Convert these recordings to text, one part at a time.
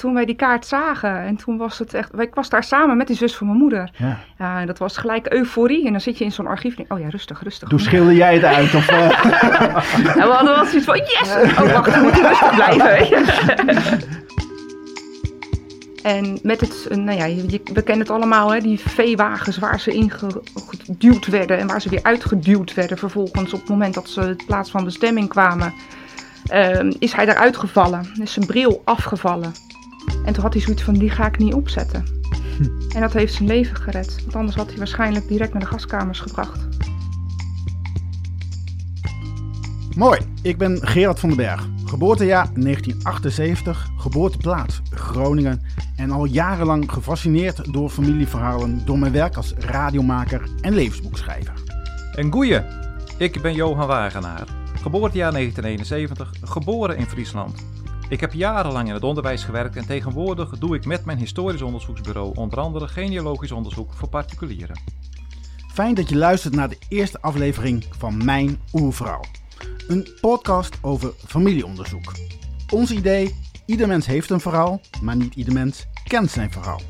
Toen wij die kaart zagen en toen was het echt... Ik was daar samen met die zus van mijn moeder. Ja. Ja, en dat was gelijk euforie. En dan zit je in zo'n archief en denk, oh ja, rustig, rustig. Toen schilde jij het uit? Of, eh? En we hadden wel zoiets van, yes! Oh, wacht, we moeten rustig blijven. En met het, eh, nou ja, je, we kennen het allemaal, hè, die veewagens waar ze ingeduwd werden en waar ze weer uitgeduwd werden vervolgens op het moment dat ze het plaats van bestemming kwamen. ehm, is hij eruit gevallen, is zijn bril afgevallen. En toen had hij zoiets van, die ga ik niet opzetten. En dat heeft zijn leven gered, want anders had hij waarschijnlijk direct naar de gaskamers gebracht. Mooi, ik ben Gerard van den Berg. Geboortejaar 1978, geboorteplaats Groningen. En al jarenlang gefascineerd door familieverhalen door mijn werk als radiomaker en levensboekschrijver. Een goeie. Ik ben Johan Wagenaar. Geboortejaar 1971, geboren in Friesland. Ik heb jarenlang in het onderwijs gewerkt en tegenwoordig doe ik met mijn historisch onderzoeksbureau onder andere genealogisch onderzoek voor particulieren. Fijn dat je luistert naar de eerste aflevering van Mijn Oervrouw. Een podcast over familieonderzoek. Ons idee, ieder mens heeft een verhaal, maar niet ieder mens kent zijn verhaal.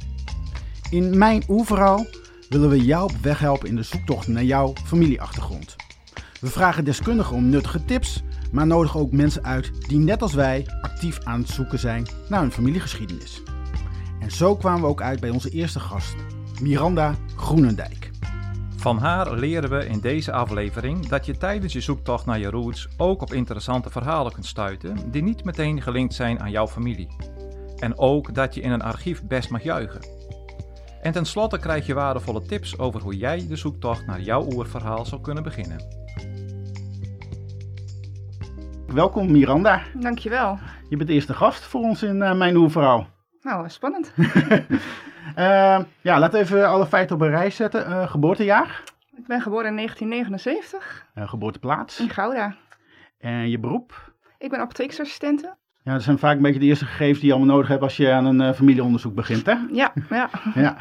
In Mijn Oerverhaal willen we jou op weg helpen in de zoektocht naar jouw familieachtergrond. We vragen deskundigen om nuttige tips, maar nodigen ook mensen uit die net als wij actief aan het zoeken zijn naar hun familiegeschiedenis. En zo kwamen we ook uit bij onze eerste gast, Miranda Groenendijk. Van haar leren we in deze aflevering dat je tijdens je zoektocht naar je roots ook op interessante verhalen kunt stuiten die niet meteen gelinkt zijn aan jouw familie. En ook dat je in een archief best mag juichen. En tenslotte krijg je waardevolle tips over hoe jij de zoektocht naar jouw oerverhaal zou kunnen beginnen. Welkom Miranda. Dankjewel. Je bent de eerste gast voor ons in eh, Mijn Oerverhaal. Nou, spannend. Eh, ja, laten we even alle feiten op een rij zetten. Eh, geboortejaar, Ik ben geboren in 1979 eh, geboorteplaats in Gouda. en je beroep. Ik ben apotheeksassistente. Ja, dat zijn vaak een beetje de eerste gegevens die je allemaal nodig hebt als je aan een eh, familieonderzoek begint, hè? Ja, ja. Ja.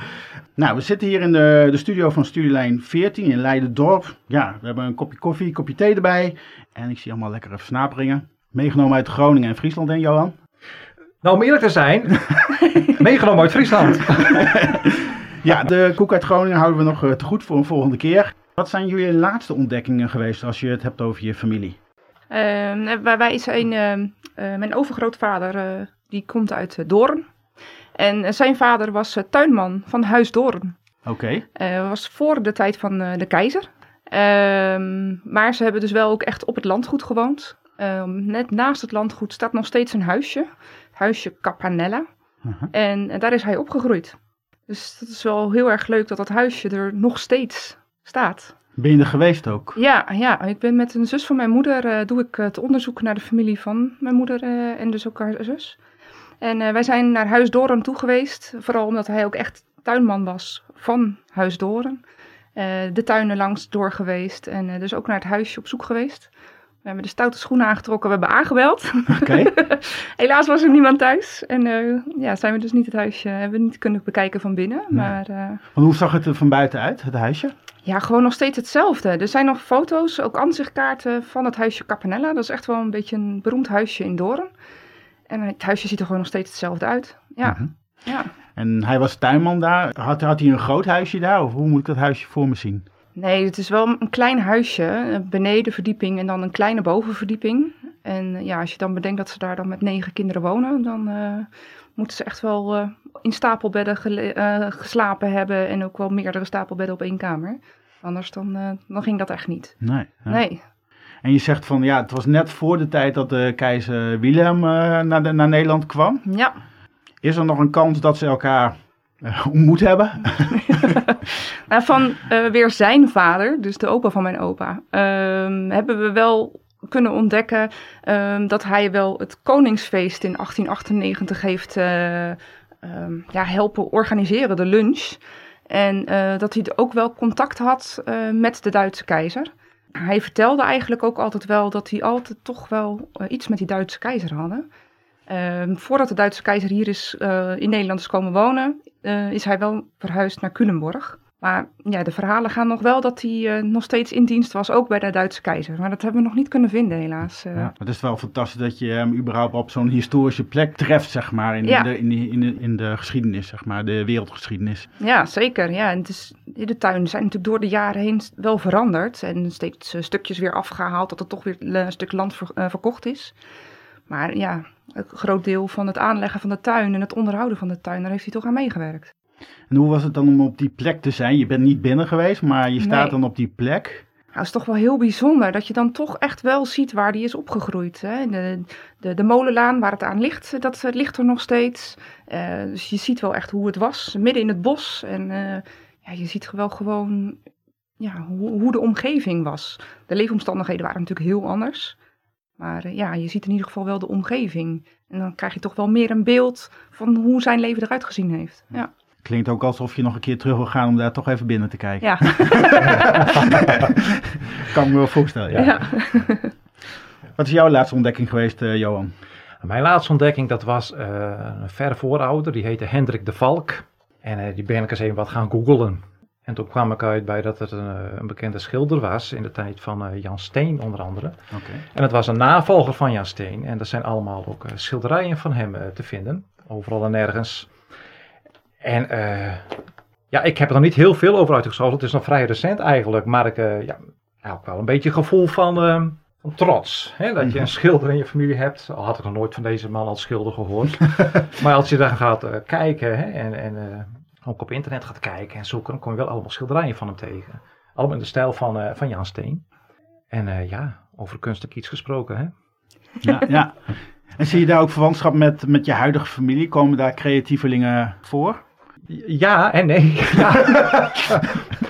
Nou, we zitten hier in de, de studio van Studielijn 14 in Leiden-Dorp. Ja, we hebben een kopje koffie, een kopje thee erbij. En ik zie allemaal lekkere versnaperingen. Meegenomen uit Groningen en Friesland, hè Johan? Nou, om eerlijk te zijn, meegenomen uit Friesland. Ja, de koek uit Groningen houden we nog eh, te goed voor een volgende keer. Wat zijn jullie laatste ontdekkingen geweest als je het hebt over je familie? Ehm, wij, wij zijn, ehm, eh, mijn overgrootvader, eh, die komt uit eh, Doorn. En eh, zijn vader was eh, tuinman van Huis Doorn. Oké. Eh was voor de tijd van eh, de keizer. Ehm, maar ze hebben dus wel ook echt op het landgoed gewoond. Net naast het landgoed staat nog steeds een huisje. Huisje Capanella. Mhm. En, en daar is hij opgegroeid. Dus dat is wel heel erg leuk dat dat huisje er nog steeds staat. Ben je er geweest ook? Ja, ja, ik ben met een zus van mijn moeder, eh, doe ik het onderzoek naar de familie van mijn moeder eh, en dus ook haar zus. En eh, wij zijn naar Huis Doren toe geweest, vooral omdat hij ook echt tuinman was van Huis Doren. Eh, de tuinen langs door geweest en eh, dus ook naar het huisje op zoek geweest. We hebben de stoute schoenen aangetrokken, we hebben aangebeld. Oké. Helaas was er niemand thuis en eh, ja, zijn we dus niet het huisje, hebben we niet kunnen bekijken van binnen. Maar eh, Want hoe zag het er van buiten uit, het huisje? Ja, gewoon nog steeds hetzelfde. Er zijn nog foto's, ook aanzichtkaarten van het huisje Capanella. Dat is echt wel een beetje een beroemd huisje in Doorn. En het huisje ziet er gewoon nog steeds hetzelfde uit. Ja, Mhm. ja. En hij was tuinman daar. Had, had hij een groot huisje daar? Of hoe moet ik dat huisje voor me zien? Nee, het is wel een klein huisje, een benedenverdieping en dan een kleine bovenverdieping. En ja, als je dan bedenkt dat ze daar dan met negen kinderen wonen, dan eh, moeten ze echt wel eh, in stapelbedden eh, geslapen hebben en ook wel meerdere stapelbedden op één kamer. Anders dan, eh, dan ging dat echt niet. Nee. ja. Nee. En je zegt van ja, het was net voor de tijd dat de keizer Willem naar, de- naar Nederland kwam. Ja, Is er nog een kans dat ze elkaar ontmoet hebben? Nou, van eh, weer zijn vader, dus de opa van mijn opa, ehm, hebben we wel kunnen ontdekken ehm, dat hij wel het Koningsfeest in 1898 heeft eh, ehm, ja, helpen organiseren, de lunch. En eh, dat hij ook wel contact had eh, met de Duitse keizer. Hij vertelde eigenlijk ook altijd wel dat hij altijd toch wel iets met die Duitse keizer hadden. Ehm, voordat de Duitse keizer hier is, in Nederland is komen wonen, is hij wel verhuisd naar Culemborg. Maar ja, de verhalen gaan nog wel dat hij eh, nog steeds in dienst was, ook bij de Duitse keizer. Maar dat hebben we nog niet kunnen vinden, helaas. eh. Ja, het is wel fantastisch dat je hem überhaupt op zo'n historische plek treft, zeg maar, in, Ja. de, in, de, in, de, in de geschiedenis, zeg maar, de wereldgeschiedenis. Ja, zeker. Ja, en het is, de tuinen zijn natuurlijk door de jaren heen wel veranderd. En steeds eh, stukjes weer afgehaald, dat er toch weer een stuk land ver- verkocht is. Maar ja, een groot deel van het aanleggen van de tuin en het onderhouden van de tuin, daar heeft hij toch aan meegewerkt. En hoe was het dan om op die plek te zijn? Je bent niet binnen geweest, maar je staat Nee. dan op die plek. Het is toch wel heel bijzonder dat je dan toch echt wel ziet waar die is opgegroeid. Hè? De, de, de molenlaan waar het aan ligt, dat eh, ligt er nog steeds. Eh, dus je ziet wel echt hoe het was, midden in het bos. En eh, ja, je ziet wel gewoon ja, hoe, hoe de omgeving was. De leefomstandigheden waren natuurlijk heel anders. Maar eh, ja, je ziet in ieder geval wel de omgeving. En dan krijg je toch wel meer een beeld van hoe zijn leven eruit gezien heeft. Ja, Klinkt ook alsof je nog een keer terug wil gaan om daar toch even binnen te kijken. ja. kan ik me wel voorstellen. Ja. ja. Wat is jouw laatste ontdekking geweest, eh, Johan? Mijn laatste ontdekking, dat was eh, een verre voorouder, die heette Hendrik de Valk. En eh, die ben ik eens even wat gaan googlen. En toen kwam ik uit bij dat het een, een bekende schilder was in de tijd van eh, Jan Steen onder andere. Oké. En het was een navolger van Jan Steen. En er zijn allemaal ook eh, schilderijen van hem te vinden. Overal en nergens. En eh, ja, ik heb er nog niet heel veel over uitgezocht. Het is nog vrij recent eigenlijk. Maar ik eh ja, ook wel een beetje gevoel van, eh, van trots. Hè? Dat je een schilder in je familie hebt. Al had ik nog nooit van deze man als schilder gehoord. maar als je dan gaat eh, kijken hè, en, en ook op internet gaat kijken en zoeken. Dan kom je wel allemaal schilderijen van hem tegen. Allemaal in de stijl van, van Jan Steen. En ja, over kunstelijk iets gesproken hè. Ja, ja. En zie je daar ook verwantschap met, met je huidige familie? Komen daar creatievelingen voor? Ja en nee. Ja.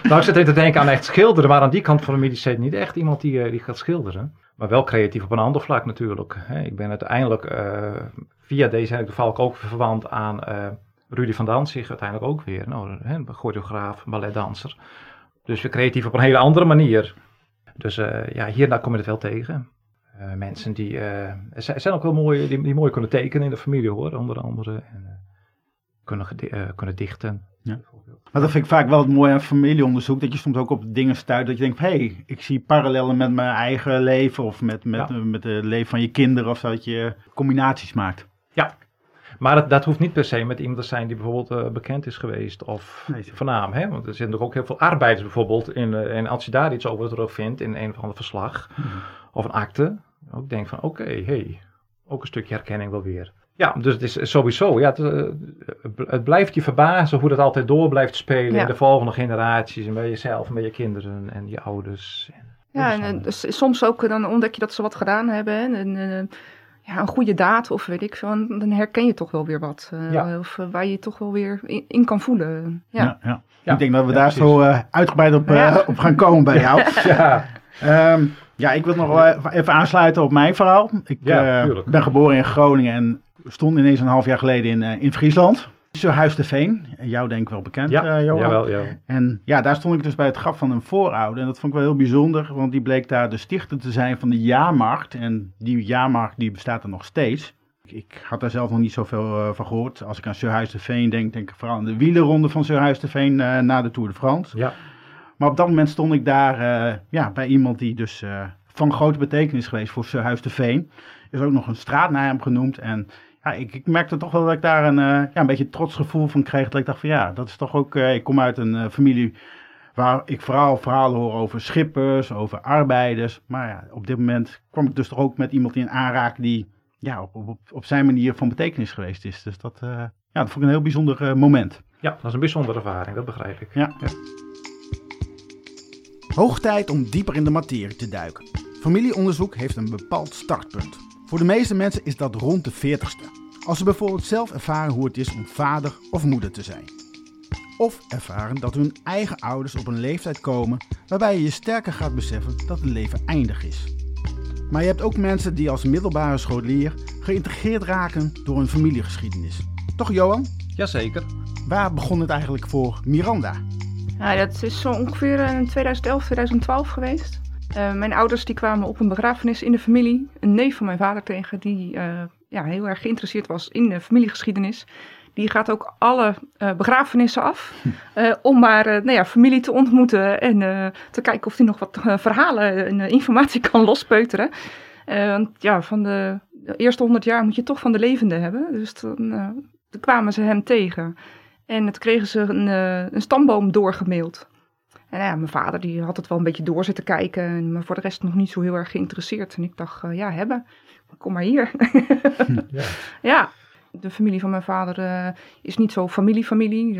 nou, ik zit even te denken aan echt schilderen, maar aan die kant van de zit niet echt iemand die, eh, die gaat schilderen. Maar wel creatief op een ander vlak natuurlijk. Ik ben uiteindelijk eh, via deze heb ik ook verwant aan eh, Rudy van Danzig, uiteindelijk ook weer. Nou, choreograaf, balletdanser. Dus weer creatief op een hele andere manier. Dus eh, ja, hier daar kom je het wel tegen. Mensen die, zijn ook wel mooi, die, die mooi kunnen tekenen in de familie hoor, onder andere. En, kunnen, eh, kunnen dichten. Ja. Maar dat vind ik vaak wel het mooie aan familieonderzoek. Dat je soms ook op dingen stuit dat je denkt, hé, hey, ik zie parallellen met mijn eigen leven. Of met, met, Ja. met het leven van je kinderen. Of dat je combinaties maakt. Maar dat, dat hoeft niet per se met iemand te zijn die bijvoorbeeld eh, bekend is geweest of Nee, van naam. Hè? Want er zitten natuurlijk ook heel veel arbeiders bijvoorbeeld in. eh, en als je daar iets over terugvindt in een of ander verslag Mhm. of een akte. Ook denk van oké, hey, ook een stukje herkenning wel weer. Ja, dus het is sowieso, ja, het, eh, het blijft je verbazen hoe dat altijd door blijft spelen Ja. in de volgende generaties. En bij jezelf en bij je kinderen en je ouders. En, Ja, en eh, dus soms ook eh, dan ontdek je dat ze wat gedaan hebben. En, eh, ja, een goede daad of weet ik veel. Dan herken je toch wel weer wat. eh, Ja. Of waar je je toch wel weer in, in kan voelen. Ja. Ja, ja. Ja. Ik denk dat we Ja, daar precies. zo eh, uitgebreid op, eh, op gaan komen bij jou. ja, Ehm, ja, ik wil nog wel even- aansluiten op mijn verhaal. Ik Ja, ben geboren in Groningen en stond ineens een half jaar geleden in, eh, in Friesland. Surhuis de Veen, jou denk ik wel bekend, ja, eh, Johan. jawel, ja. En ja, daar stond ik dus bij het graf van een voorouder. En dat vond ik wel heel bijzonder, want die bleek daar de stichter te zijn van de jaarmarkt. En die jaarmarkt die bestaat er nog steeds. Ik- had daar zelf nog niet zoveel eh, van gehoord. Als ik aan Surhuis de Veen denk, denk ik vooral aan de wielerronde van Surhuis de Veen eh, na de Tour de France. ja. Maar op dat moment stond ik daar eh, ja, bij iemand die dus eh, van grote betekenis geweest voor Surhuis de Veen. Er is ook nog een straat naar hem genoemd. En ja, ik, ik merkte toch wel dat ik daar een, eh, ja, een beetje trots gevoel van kreeg. Dat ik dacht van ja, dat is toch ook... eh, ik kom uit een eh, familie waar ik vooral verhalen hoor over schippers, over arbeiders. Maar ja, op dit moment kwam ik dus toch ook met iemand in aanraking die ja, op, op, op zijn manier van betekenis geweest is. Dus dat, eh, ja, dat vond ik een heel bijzonder eh, moment. ja, dat is een bijzondere ervaring, dat begrijp ik. Ja. Hoog tijd om dieper in de materie te duiken. Familieonderzoek heeft een bepaald startpunt. Voor de meeste mensen is dat rond de 40ste. Als ze bijvoorbeeld zelf ervaren hoe het is om vader of moeder te zijn. Of ervaren dat hun eigen ouders op een leeftijd komen waarbij je je sterker gaat beseffen dat het leven eindig is. Maar je hebt ook mensen die als middelbare scholier geïntegreerd raken door hun familiegeschiedenis. Toch Johan? Jazeker. Waar begon het eigenlijk voor Miranda? Ja, dat is zo ongeveer in 2011, 2012 geweest. Eh, mijn ouders die kwamen op een begrafenis in de familie. Een neef van mijn vader tegen die eh, ja, heel erg geïnteresseerd was in de familiegeschiedenis. die gaat ook alle uh, begrafenissen af. Uh, om maar nou ja, familie te ontmoeten en te kijken of hij nog wat verhalen en informatie kan lospeuteren. want ja, van de, de, eerste honderd jaar moet je toch van de levende hebben. Dus dan, dan kwamen ze hem tegen. En toen kregen ze een, een stamboom doorgemaild. En ja, mijn vader die had het wel een beetje door zitten kijken, maar voor de rest nog niet zo heel erg geïnteresseerd. En ik dacht, ja, hebben, kom maar hier. ja. ja de familie van mijn vader uh, is niet zo familie-familie.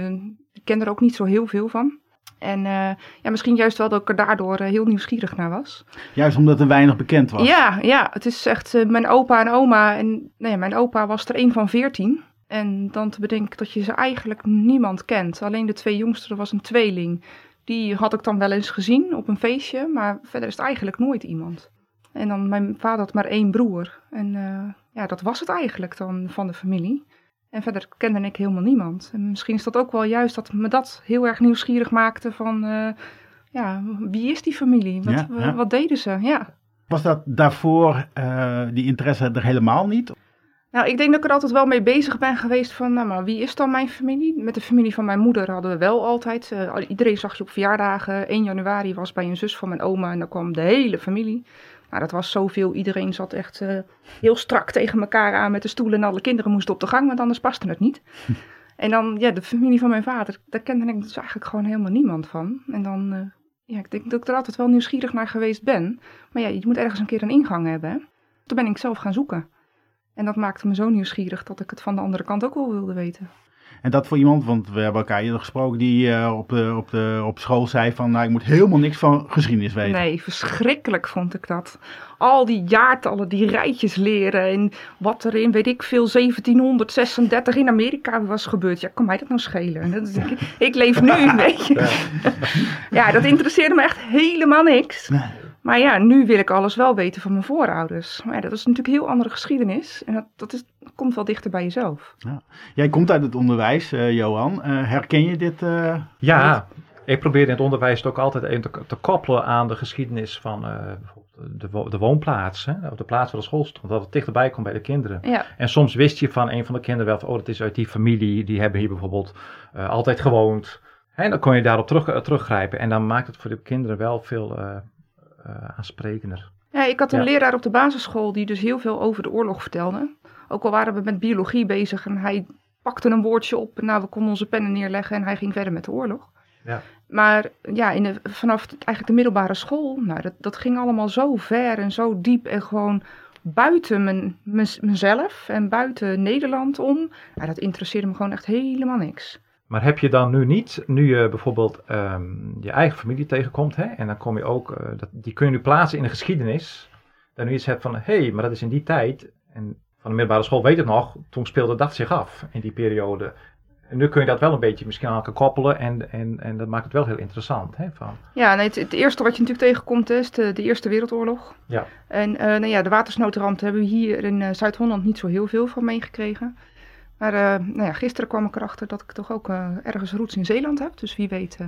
Ik ken er ook niet zo heel veel van. En uh, ja, misschien juist wel dat ik er daardoor uh, heel nieuwsgierig naar was. Juist omdat er weinig bekend was. Ja, ja het is echt mijn opa en oma. En nee, mijn opa was er een van veertien. En dan te bedenken dat je ze eigenlijk niemand kent. Alleen de twee jongsten was een tweeling. Die had ik dan wel eens gezien op een feestje. Maar verder is het eigenlijk nooit iemand. En dan mijn vader had maar één broer. En ja, dat was het eigenlijk dan van de familie. En verder kende ik helemaal niemand. En misschien is dat ook wel juist dat me dat heel erg nieuwsgierig maakte van, uh, ja, wie is die familie? Wat, wat deden ze? Ja. Was dat daarvoor uh, die interesse er helemaal niet? Nou, ik denk dat ik er altijd wel mee bezig ben geweest van, nou, maar wie is dan mijn familie? Met de familie van mijn moeder hadden we wel altijd, uh, iedereen zag je op verjaardagen. 1 januari was bij een zus van mijn oma en dan kwam de hele familie. Nou, dat was zoveel. Iedereen zat echt uh, heel strak tegen elkaar aan met de stoelen. En alle kinderen moesten op de gang, want anders paste het niet. en dan, ja, de familie van mijn vader, daar kende ik dus eigenlijk gewoon helemaal niemand van. En dan, uh, ja, ik denk dat ik er altijd wel nieuwsgierig naar geweest ben. Maar ja, je moet ergens een keer een ingang hebben. Toen ben ik zelf gaan zoeken. En dat maakte me zo nieuwsgierig dat ik het van de andere kant ook wel wilde weten. En dat voor iemand, want we hebben elkaar eerder gesproken, die uh, op, de, op, de, op school zei van, nou, ik moet helemaal niks van geschiedenis weten. Nee, verschrikkelijk vond ik dat. Al die jaartallen, die rijtjes leren en wat er in, weet ik veel, 1736 in Amerika was gebeurd. Ja, kan mij dat nou schelen? Dat ik, ik, leef nu, weet je. Ja. ja, dat interesseerde me echt helemaal niks. Nee. Maar ja, nu wil ik alles wel weten van mijn voorouders. Maar ja, dat is natuurlijk een heel andere geschiedenis. En dat, dat is, komt wel dichter bij jezelf. Ja. Jij komt uit het onderwijs, uh, Johan. Uh, herken je dit? Uh, ja, ik probeer in het onderwijs het ook altijd even te, te koppelen aan de geschiedenis van de, de woonplaats. Hè? Of de plaats waar de school stond. Dat het dichterbij komt bij de kinderen. Ja. En soms wist je van een van de kinderen wel van, oh, dat is uit die familie. Die hebben hier bijvoorbeeld altijd gewoond. En dan kon je daarop terug, teruggrijpen. En dan maakt het voor de kinderen wel veel uh, aansprekender. Ja, ik had een leraar op de basisschool die dus heel veel over de oorlog vertelde. Ook al waren we met biologie bezig en hij pakte een woordje op. Nou, we konden onze pennen neerleggen en hij ging verder met de oorlog. Ja. Maar ja, in de, vanaf eigenlijk de middelbare school, nou, dat, dat ging allemaal zo ver en zo diep en gewoon buiten mijn, mezelf en buiten Nederland om. Dat interesseerde me gewoon echt helemaal niks. Maar heb je dan nu niet, nu je bijvoorbeeld ehm, je eigen familie tegenkomt, hè, en dan kom je ook, uh, dat, die kun je nu plaatsen in de geschiedenis, dan nu iets hebt van, hé, hey, maar dat is in die tijd, en van de middelbare school weet het nog, toen speelde dat zich af in die periode. En nu kun je dat wel een beetje misschien aan elkaar koppelen en, en, en dat maakt het wel heel interessant. Hè, van. Ja, nee, het, het, eerste wat je natuurlijk tegenkomt is de, de Eerste Wereldoorlog. Ja. En uh, nou ja, de watersnoodramp hebben we hier in uh, Zuid-Holland niet zo heel veel van meegekregen. Maar uh, nou ja, gisteren kwam ik erachter dat ik toch ook uh, ergens roots in Zeeland heb. Dus wie weet, uh,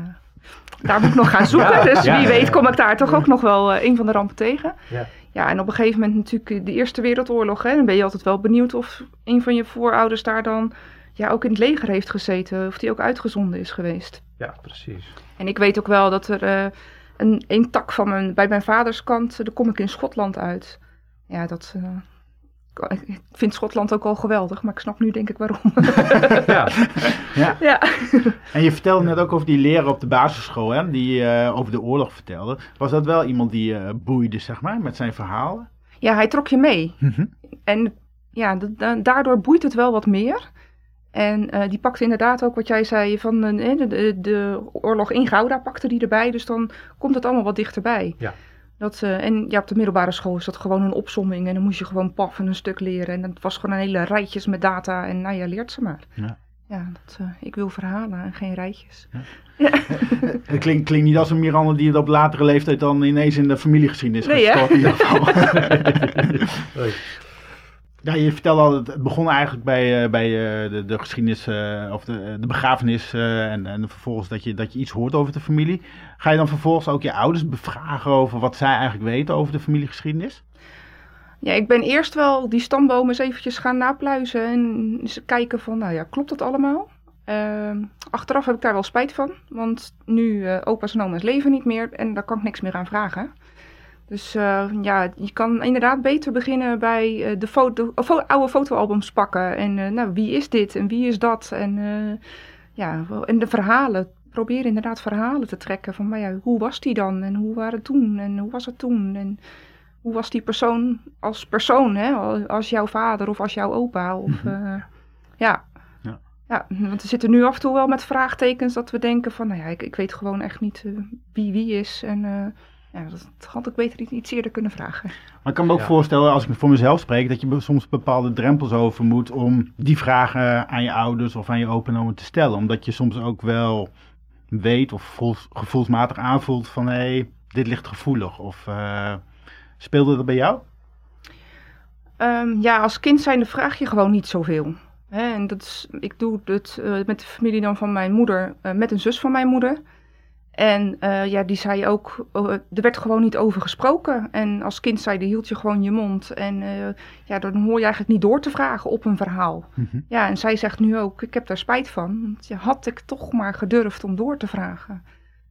daar moet ik nog gaan zoeken. dus wie weet kom ik daar toch ook nog wel een van de rampen tegen. Ja. ja, en op een gegeven moment natuurlijk de Eerste Wereldoorlog. Hè, dan ben je altijd wel benieuwd of een van je voorouders daar dan ja, ook in het leger heeft gezeten. Of die ook uitgezonden is geweest. Ja, precies. En ik weet ook wel dat er een, een tak van mijn, bij mijn vaders kant, daar kom ik in Schotland uit. Ja, dat ik vind Schotland ook al geweldig, maar ik snap nu denk ik waarom. ja. ja. ja. En je vertelde net ook over die leraar op de basisschool, hè, die uh, over de oorlog vertelde. Was dat wel iemand die uh, boeide, zeg maar, met zijn verhalen? Ja, hij trok je mee. Mhm. En ja, daardoor boeit het wel wat meer. En uh, die pakte inderdaad ook wat jij zei van de, de, de, oorlog in Gouda pakte die erbij. Dus dan komt het allemaal wat dichterbij. Ja. Dat, uh, en ja, op de middelbare school is dat gewoon een opsomming. En dan moest je gewoon paf en een stuk leren. En het was gewoon een hele rijtjes met data. En nou ja, leert ze maar. Ja, ja dat, uh, ik wil verhalen en geen rijtjes. Ja. ja. het klinkt, klinkt niet als een Miranda die het op latere leeftijd dan ineens in de familiegeschiedenis nee, gestort. In ieder geval. Ja, je vertelde al, het begon eigenlijk bij, uh, bij uh, de, de, geschiedenis uh, of de, de begrafenis en, en vervolgens dat je, dat je iets hoort over de familie. Ga je dan vervolgens ook je ouders bevragen over wat zij eigenlijk weten over de familiegeschiedenis? Ja, ik ben eerst wel die stamboom eens eventjes gaan napluizen en kijken van, nou ja, klopt dat allemaal? Ehm, achteraf heb ik daar wel spijt van, want nu opa's en oma's leven niet meer en daar kan ik niks meer aan vragen. Dus uh, ja, je kan inderdaad beter beginnen bij uh, de foto, oude fotoalbums pakken. En nou, wie is dit en wie is dat? En, ja, en de verhalen. Probeer inderdaad verhalen te trekken van, maar ja, hoe was die dan? En hoe waren het toen? En hoe was het toen? En hoe was die persoon als persoon, hè? Als jouw vader of als jouw opa? Of, mm ja. ja. Ja, want we zitten nu af en toe wel met vraagtekens dat we denken van, nou ja, ik, ik weet gewoon echt niet wie wie is. En ja, dat had ik beter iets eerder kunnen vragen. Maar ik kan me ook voorstellen, als ik voor mezelf spreek, dat je soms bepaalde drempels over moet om die vragen aan je ouders of aan je opa te stellen. Omdat je soms ook wel weet of gevoelsmatig aanvoelt van, hé, hey, dit ligt gevoelig. Of... Uh, Speelde dat bij jou? Um, ja, als kind zijnde vraag je gewoon niet zoveel. Hè? En dat is, ik doe het uh, met de familie dan van mijn moeder, uh, met een zus van mijn moeder. En uh, ja, die zei ook, er werd gewoon niet over gesproken. En als kind zijnde hield je gewoon je mond. En ja, dan hoor je eigenlijk niet door te vragen op een verhaal. Mm -hmm. Ja, en zij zegt nu ook, ik heb daar spijt van. Want je had ik toch maar gedurfd om door te vragen.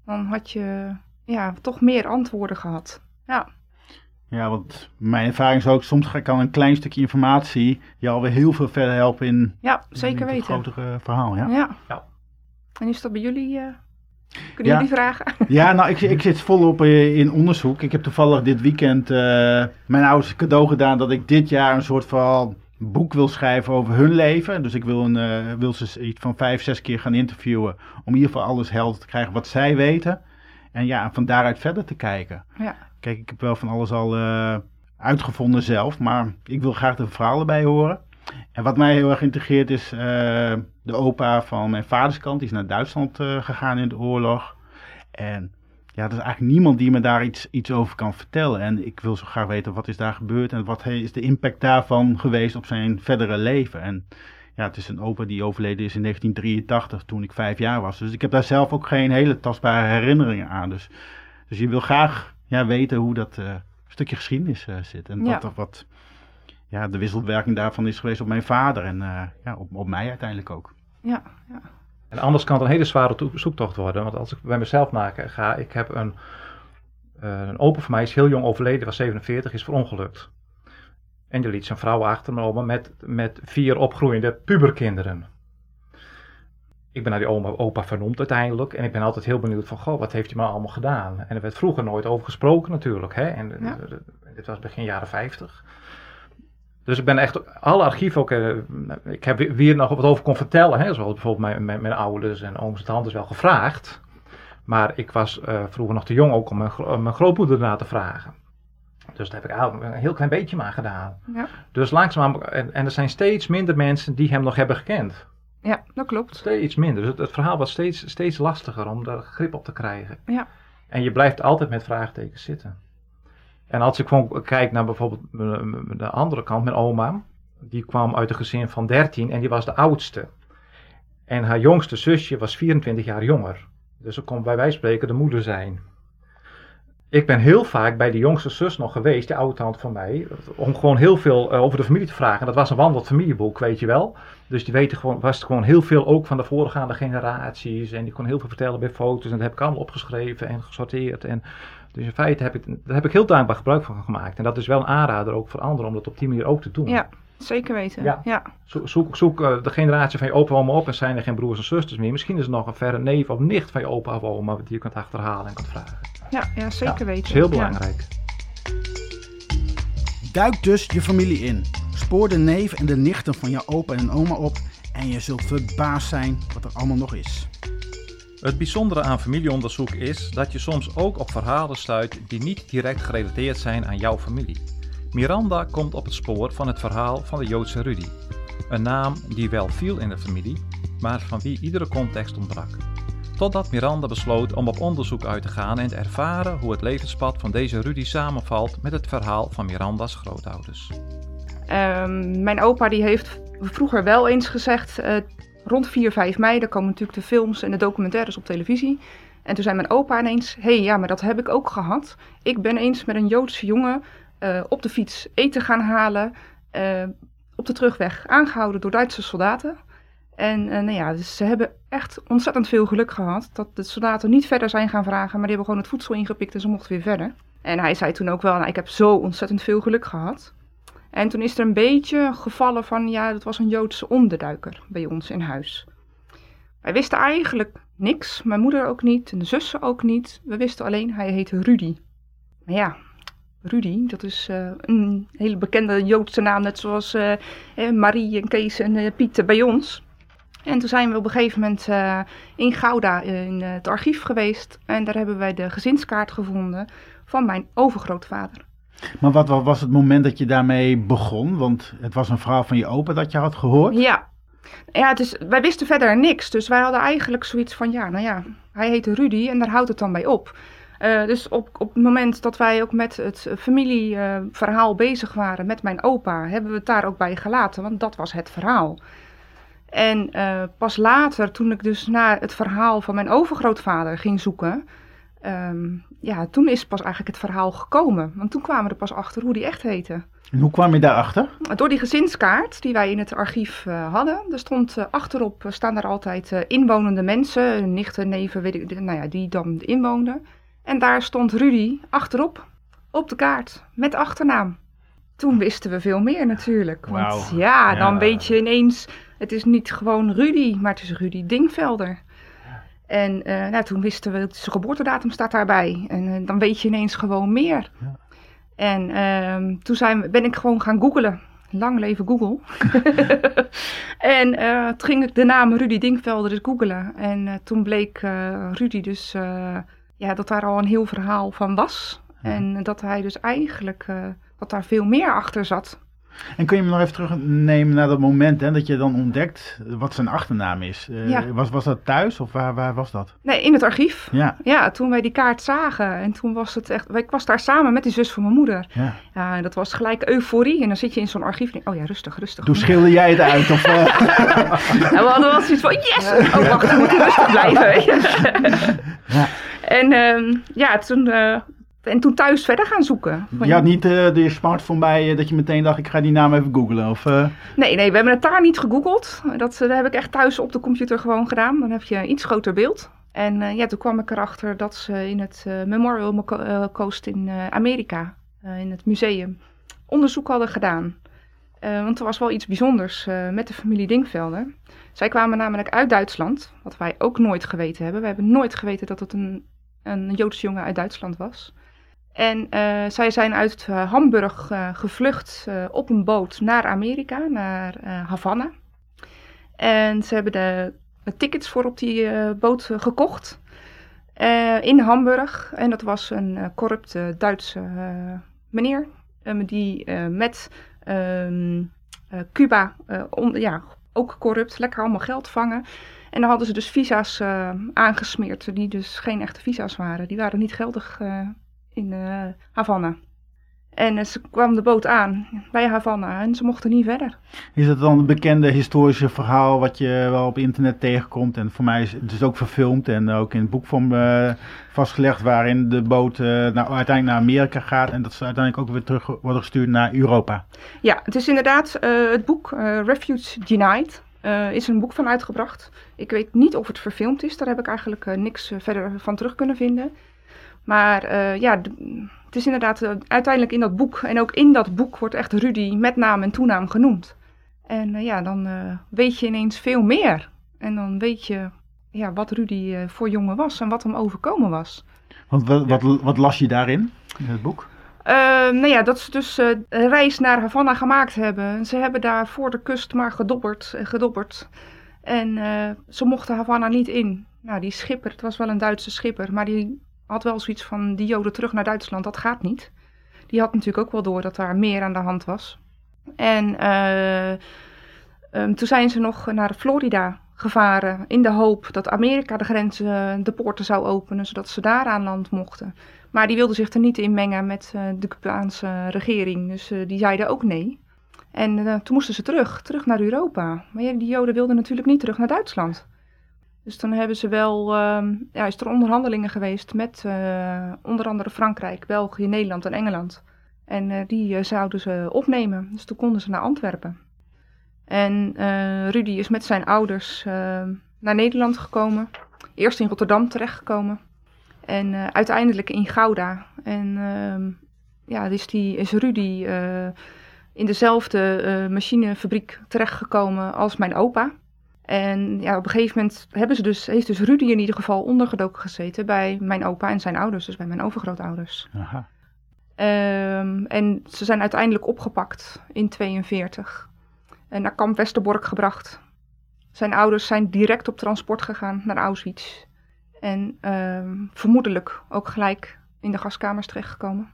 Dan had je ja, toch meer antwoorden gehad. Ja. Ja, want mijn ervaring is ook, soms kan een klein stukje informatie je alweer heel veel verder helpen in, ja, zeker in weten. het grotere verhaal. Ja. Ja. ja. En is dat bij jullie, kunnen ja. jullie vragen? Ja, nou ik, ik zit volop in onderzoek. Ik heb toevallig dit weekend uh, mijn ouders cadeau gedaan dat ik dit jaar een soort van boek wil schrijven over hun leven. Dus ik wil, een, uh, wil ze iets van vijf, zes keer gaan interviewen om in ieder geval alles helder te krijgen wat zij weten. En ja, van daaruit verder te kijken. Ja. Kijk, ik heb wel van alles al uh, uitgevonden zelf, maar ik wil graag de verhalen erbij horen. En wat mij heel erg integreert is uh, de opa van mijn vaderskant. Die is naar Duitsland uh, gegaan in de oorlog. En ja, er is eigenlijk niemand die me daar iets, iets over kan vertellen. En ik wil zo graag weten wat is daar gebeurd en wat is de impact daarvan geweest op zijn verdere leven. En ja, het is een opa die overleden is in 1983 toen ik vijf jaar was. Dus ik heb daar zelf ook geen hele tastbare herinneringen aan. Dus, dus je wil graag ja, weten hoe dat uh, stukje geschiedenis zit. En ja. wat, wat ja, de wisselwerking daarvan is geweest op mijn vader en uh, ja, op, op mij uiteindelijk ook. Ja, ja. En anders kan het een hele zware zoektocht worden. Want als ik bij mezelf maak, ga, ik heb een, een opa van mij, is heel jong overleden, was 47, is verongelukt. En die liet zijn vrouw achter me met, met vier opgroeiende puberkinderen ik ben naar die oma, opa vernoemd uiteindelijk. En ik ben altijd heel benieuwd van, goh, wat heeft hij maar allemaal gedaan? En er werd vroeger nooit over gesproken natuurlijk. Hè? En ja. dit was begin jaren 50. Dus ik ben echt, alle archieven ook, uh, ik heb weer nog wat over kon vertellen. Hè? Zoals bijvoorbeeld mijn, mijn, mijn ouders en ooms en tantes wel gevraagd. Maar ik was uh, vroeger nog te jong ook om mijn, mijn grootmoeder na te vragen. Dus daar heb ik een heel klein beetje maar gedaan. Ja. Dus langzaam, en, en er zijn steeds minder mensen die hem nog hebben gekend. Ja, dat klopt. Steeds minder. Dus het, het, verhaal was steeds, steeds lastiger om daar grip op te krijgen. Ja. En je blijft altijd met vraagtekens zitten. En als ik gewoon kijk naar bijvoorbeeld de andere kant, mijn oma, die kwam uit een gezin van 13 en die was de oudste. En haar jongste zusje was 24 jaar jonger. Dus ze kon bij wijze van spreken de moeder zijn ik ben heel vaak bij de jongste zus nog geweest, die oude tante van mij, om gewoon heel veel uh, over de familie te vragen. Dat was een wandelend familieboek, weet je wel. Dus die weten gewoon, was gewoon heel veel ook van de voorgaande generaties. En die kon heel veel vertellen bij foto's. En dat heb ik allemaal opgeschreven en gesorteerd. En dus in feite heb ik, daar heb ik heel dankbaar gebruik van gemaakt. En dat is wel een aanrader ook voor anderen om dat op die manier ook te doen. Ja, zeker weten. Ja. ja. Zoek, zoek uh, de generatie van je opa en oma op en zijn er geen broers en zusters meer. Misschien is er nog een verre neef of nicht van je opa of oma die je kunt achterhalen en kunt vragen. Ja, ja zeker weten. Dat is heel belangrijk. Duik dus je familie in. Spoor de neef en de nichten van je opa en oma op en je zult verbaasd zijn wat er allemaal nog is. Het bijzondere aan familieonderzoek is dat je soms ook op verhalen stuit die niet direct gerelateerd zijn aan jouw familie. Miranda komt op het spoor van het verhaal van de Joodse Rudy. Een naam die wel viel in de familie, maar van wie iedere context ontbrak. Totdat Miranda besloot om op onderzoek uit te gaan en te ervaren hoe het levenspad van deze Rudy samenvalt met het verhaal van Miranda's grootouders. Um, mijn opa die heeft vroeger wel eens gezegd, uh, rond 4, 5 mei, dan komen natuurlijk de films en de documentaires op televisie. En toen zei mijn opa ineens, hey, ja, maar dat heb ik ook gehad. Ik ben eens met een Joodse jongen eh, op de fiets eten gaan halen. eh, op de terugweg aangehouden door Duitse soldaten. En eh, nou ja, dus ze hebben echt ontzettend veel geluk gehad. Dat de soldaten niet verder zijn gaan vragen, maar die hebben gewoon het voedsel ingepikt en ze mochten weer verder. En hij zei toen ook wel, nou, ik heb zo ontzettend veel geluk gehad. En toen is er een beetje gevallen van, ja, dat was een Joodse onderduiker bij ons in huis. Wij wisten eigenlijk niks, mijn moeder ook niet en de zussen ook niet. We wisten alleen, hij heette Rudy. Maar ja, Rudy, dat is eh, een hele bekende Joodse naam, net zoals eh, eh, Marie en Kees en eh, Piet bij ons. En toen zijn we op een gegeven moment in Gouda in het archief geweest. En daar hebben wij de gezinskaart gevonden van mijn overgrootvader. Maar wat, wat was het moment dat je daarmee begon? Want het was een verhaal van je opa dat je had gehoord. Ja. Ja, dus wij wisten verder niks. Dus wij hadden eigenlijk zoiets van, ja, nou ja, hij heette Rudy en daar houdt het dan bij op. Eh, dus op, op het moment dat wij ook met het familieverhaal bezig waren met mijn opa, hebben we het daar ook bij gelaten, want dat was het verhaal. En eh, pas later, toen ik dus naar het verhaal van mijn overgrootvader ging zoeken, ehm, ja, toen is pas eigenlijk het verhaal gekomen. Want toen kwamen we er pas achter hoe die echt heette. En hoe kwam je daarachter? Door die gezinskaart die wij in het archief eh, hadden, er stond eh, achterop eh, staan daar altijd inwonende mensen, nichten, neven, weet ik, nou ja, die dan inwoonden. En daar stond Rudy achterop op de kaart met achternaam. Toen wisten we veel meer natuurlijk. Want Wauw. ja, dan Ja. weet je ineens, het is niet gewoon Rudy, maar het is Rudy Dingvelder. En eh, nou, toen wisten we, zijn geboortedatum staat daarbij. En eh, dan weet je ineens gewoon meer. Ja. En ehm, toen zijn, ben ik gewoon gaan googlen. Lang leven Google. en eh, toen ging ik de naam Rudy Dinkvelder dus googelen. En toen bleek Rudy dus ja, dat daar al een heel verhaal van was. En dat hij dus eigenlijk, dat daar veel meer achter zat. En kun je me nog even terugnemen naar dat moment hè, dat je dan ontdekt wat zijn achternaam is? Eh, Ja. was, was dat thuis of waar, waar was dat? Nee, in het archief. Ja, Ja, toen wij die kaart zagen. En toen was het echt... Ik was daar samen met die zus van mijn moeder. ja. Ja, dat was gelijk euforie. En dan zit je in zo'n archief en denk, oh ja, rustig, rustig. Toen schilder jij het uit of... eh, En we hadden wel zoiets van, yes! Oh, wacht, we moeten rustig blijven. Ja. En ehm, ja, toen, eh, en toen thuis verder gaan zoeken. Je had niet eh, de smartphone bij je dat je meteen dacht ik ga die naam even googlen of... eh, Nee, nee, we hebben het daar niet gegoogeld. Dat, eh, dat heb ik echt thuis op de computer gewoon gedaan. Dan heb je een iets groter beeld. En eh, ja, toen kwam ik erachter dat ze in het eh, Memorial Mo- eh, Coast in eh, Amerika, eh, in het museum, onderzoek hadden gedaan. Eh, want er was wel iets bijzonders eh, met de familie Dinkvelder. Zij kwamen namelijk uit Duitsland, wat wij ook nooit geweten hebben. We hebben nooit geweten dat het een, een Joodse jongen uit Duitsland was. En eh, zij zijn uit eh, Hamburg eh, gevlucht op een boot naar Amerika, naar Havana. En ze hebben de, tickets voor op die boot gekocht in Hamburg. En dat was een corrupte Duitse meneer die met ehm, eh, Cuba ja, ook corrupt, lekker allemaal geld vangen. En dan hadden ze dus visa's aangesmeerd die dus geen echte visa's waren. Die waren niet geldig in eh, Havana. En eh, ze kwam de boot aan bij Havana en ze mochten niet verder. Is het dan een bekende historische verhaal wat je wel op internet tegenkomt? En voor mij is het dus ook verfilmd en ook in boekvorm eh, vastgelegd waarin de boot nou, uiteindelijk naar Amerika gaat en dat ze uiteindelijk ook weer terug worden gestuurd naar Europa. Ja, het is inderdaad het boek Refuge Denied. is een boek van uitgebracht. Ik weet niet of het verfilmd is. Daar heb ik eigenlijk niks verder van terug kunnen vinden. Maar eh, ja, het is inderdaad eh, uiteindelijk in dat boek. En ook in dat boek wordt echt Rudy met naam en toenaam genoemd. En eh, ja, dan eh, weet je ineens veel meer. En dan weet je ja, wat Rudy eh, voor jongen was en wat hem overkomen was. Want wat, wat, wat las je daarin, in het boek? Eh, nou ja, dat ze dus eh, een reis naar Havana gemaakt hebben. Ze hebben daar voor de kust maar gedobberd en gedobberd. En eh, ze mochten Havana niet in. Nou, die schipper, het was wel een Duitse schipper, maar die had wel zoiets van die Joden terug naar Duitsland, dat gaat niet. Die had natuurlijk ook wel door dat daar meer aan de hand was. En eh, ehm, toen zijn ze nog naar Florida gevaren in de hoop dat Amerika de grenzen, de poorten zou openen, zodat ze daar aan land mochten. Maar die wilden zich er niet in mengen met eh, de Cubaanse regering. Dus eh, die zeiden ook nee. En toen moesten ze terug, terug naar Europa. Maar die Joden wilden natuurlijk niet terug naar Duitsland. Dus dan hebben ze wel, ehm, ja, is er onderhandelingen geweest met eh, onder andere Frankrijk, België, Nederland en Engeland. En die zouden ze opnemen. Dus toen konden ze naar Antwerpen. En Rudy is met zijn ouders naar Nederland gekomen. Eerst in Rotterdam terechtgekomen. En uiteindelijk in Gouda. En ehm, ja, dus die, is Rudy in dezelfde machinefabriek terechtgekomen als mijn opa. En ja, op een gegeven moment hebben ze dus, heeft dus Rudy in ieder geval ondergedoken gezeten bij mijn opa en zijn ouders, dus bij mijn overgrootouders. Aha. Um, en ze zijn uiteindelijk opgepakt in 42 en naar kamp Westerbork gebracht. Zijn ouders zijn direct op transport gegaan naar Auschwitz. En um, vermoedelijk ook gelijk in de gaskamers terechtgekomen.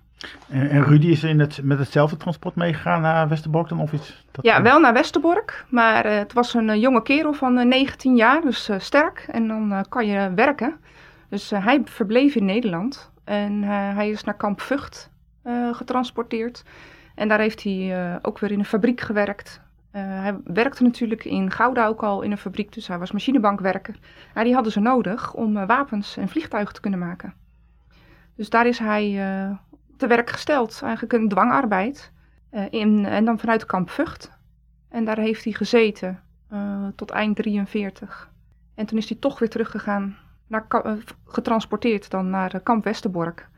En, en Rudy is in het, met hetzelfde transport meegegaan naar Westerbork dan of iets? Dat ja, wel naar Westerbork. Maar uh, het was een uh, jonge kerel van uh, 19 jaar, dus sterk. En dan kan je werken. Dus hij verbleef in Nederland. En hij is naar kamp Vught getransporteerd. En daar heeft hij ook weer in een fabriek gewerkt. hij werkte natuurlijk in Gouda ook al in een fabriek, dus hij was machinebankwerker. Maar die hadden ze nodig om wapens en vliegtuigen te kunnen maken. Dus daar is hij te werk gesteld. Eigenlijk een dwangarbeid. Uh, in, en dan vanuit kamp Vught. En daar heeft hij gezeten uh, tot eind 43. En toen is hij toch weer teruggegaan, naar, uh, getransporteerd dan naar kamp Westerbork.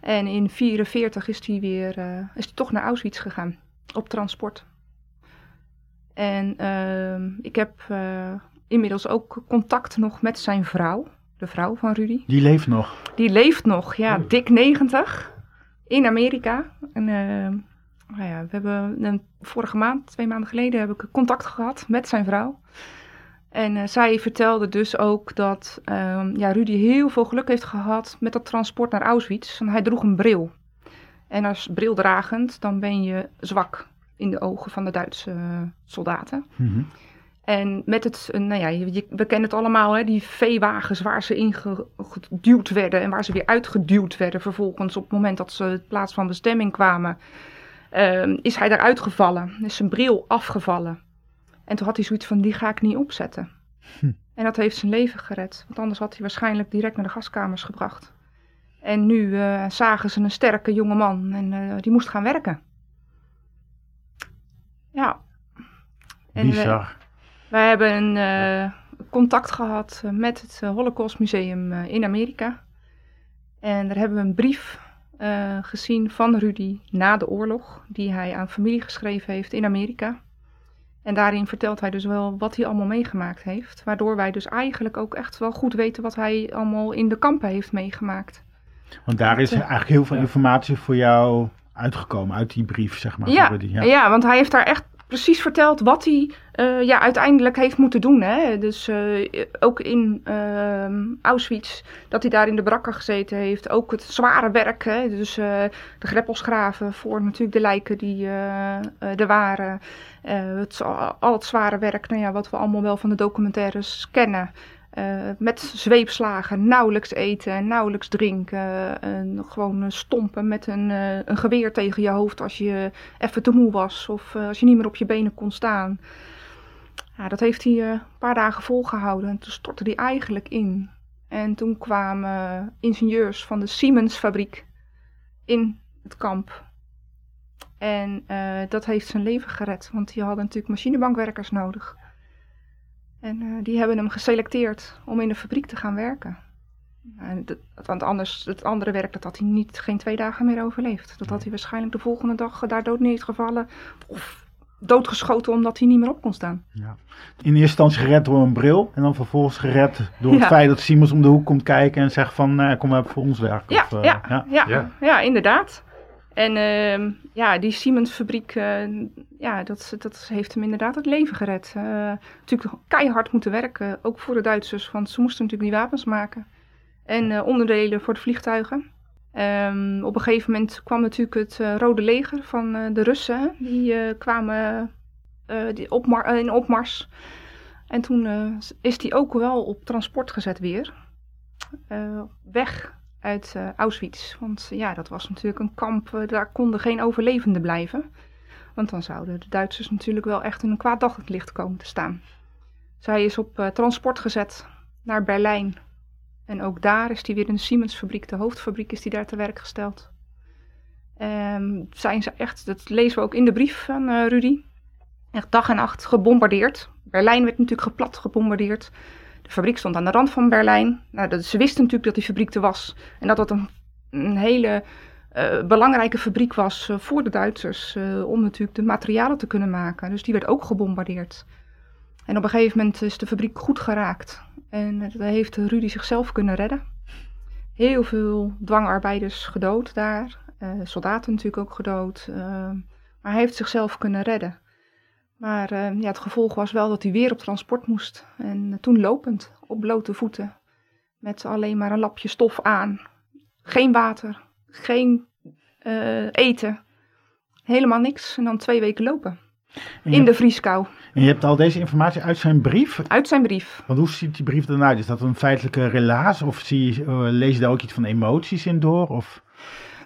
En in 44 is hij weer is hij toch naar Auschwitz gegaan, op transport. En ehm, ik heb inmiddels ook contact nog met zijn vrouw, de vrouw van Rudy. Die leeft nog? Die leeft nog, ja, oh. dik 90 in Amerika. En, uh, nou ja, we hebben een, vorige maand, twee maanden geleden, heb ik contact gehad met zijn vrouw. En uh, zij vertelde dus ook dat uh, ja, Rudy heel veel geluk heeft gehad met dat transport naar Auschwitz. Want hij droeg een bril. En als brildragend, dan ben je zwak in de ogen van de Duitse uh, soldaten. Mm en met het, nou ja, je, we kennen het allemaal, hè, die veewagens waar ze ingeduwd werden en waar ze weer uitgeduwd werden vervolgens op het moment dat ze het plaats van bestemming kwamen. Uh, is hij eruit gevallen, is zijn bril afgevallen. En toen had hij zoiets van, die ga ik niet opzetten. Hm. En dat heeft zijn leven gered, want anders had hij waarschijnlijk direct naar de gaskamers gebracht. En nu uh, zagen ze een sterke jonge man en uh, die moest gaan werken. Ja. En, Bizar. Wij hebben een uh, contact gehad eh, met het eh, Holocaust Museum in Amerika. En daar hebben we een brief uh, gezien van Rudy na de oorlog, die hij aan familie geschreven heeft in Amerika. En daarin vertelt hij dus wel wat hij allemaal meegemaakt heeft. Waardoor wij dus eigenlijk ook echt wel goed weten wat hij allemaal in de kampen heeft meegemaakt. Want daar is eigenlijk heel veel informatie voor jou uitgekomen uit die brief, zeg maar. Ja. ja want hij heeft daar echt precies verteld wat hij uh, ja, uiteindelijk heeft moeten doen. Hè? Dus uh, ook in uh, Auschwitz, dat hij daar in de brakker gezeten heeft. Ook het zware werk, hè? dus uh, de greppelsgraven voor natuurlijk de lijken die er waren. het, al het zware werk, nou ja, wat we allemaal wel van de documentaires kennen. Uh, met zweepslagen, nauwelijks eten, nauwelijks drinken. Uh, gewoon stompen met een, een, geweer tegen je hoofd als je even te moe was of als je niet meer op je benen kon staan. Ja, dat heeft hij een paar dagen volgehouden en toen stortte hij eigenlijk in. En toen kwamen ingenieurs van de Siemens fabriek in het kamp. En dat heeft zijn leven gered, want die hadden natuurlijk machinebankwerkers nodig. En uh, die hebben hem geselecteerd om in de fabriek te gaan werken. En dat, want anders, het andere werk, dat had hij niet, geen twee dagen meer overleefd. Dat had hij waarschijnlijk de volgende dag daar dood neergevallen. Of doodgeschoten omdat hij niet meer op kon staan. Ja. In eerste instantie gered door een bril. En dan vervolgens gered door het feit dat Simons om de hoek komt kijken en zegt van uh, kom maar voor ons werken. Ja, of, uh, ja, ja, ja. ja, inderdaad. En uh, ja, die Siemens-fabriek, uh, ja, dat, dat heeft hem inderdaad het leven gered. Uh, natuurlijk keihard moeten werken, ook voor de Duitsers, want ze moesten natuurlijk die wapens maken. En onderdelen voor de vliegtuigen. Um, op een gegeven moment kwam natuurlijk het Rode Leger van de Russen. Die kwamen die in opmars. En toen is die ook wel op transport gezet weer. weg uit uh, Auschwitz. Want ja, dat was natuurlijk een kamp, uh, daar konden geen overlevenden blijven. Want dan zouden de Duitsers natuurlijk wel echt in een kwaad daglicht komen te staan. Zij is op uh, transport gezet naar Berlijn. En ook daar is hij weer in de Siemens-fabriek, de hoofdfabriek, is hij daar te werk gesteld. Ehm, zijn ze echt, dat lezen we ook in de brief van uh, Rudy, echt dag en nacht gebombardeerd. Berlijn werd natuurlijk geplat gebombardeerd. De fabriek stond aan de rand van Berlijn. Nou, ze wisten natuurlijk dat die fabriek er was. En dat dat een, een hele uh, belangrijke fabriek was uh, voor de Duitsers. Uh, om natuurlijk de materialen te kunnen maken. Dus die werd ook gebombardeerd. En op een gegeven moment is de fabriek goed geraakt. En daar heeft Rudy zichzelf kunnen redden. Heel veel dwangarbeiders gedood daar. soldaten natuurlijk ook gedood. maar hij heeft zichzelf kunnen redden. Maar ja, het gevolg was wel dat hij weer op transport moest. En toen lopend, op blote voeten. Met alleen maar een lapje stof aan. Geen water, geen uh, eten. Helemaal niks. En dan twee weken lopen. In de vrieskou. En je hebt al deze informatie uit zijn brief? Uit zijn brief. Want hoe ziet die brief eruit? Is dat een feitelijke relaas? Of zie uh, lees je daar ook iets van emoties in door? Of?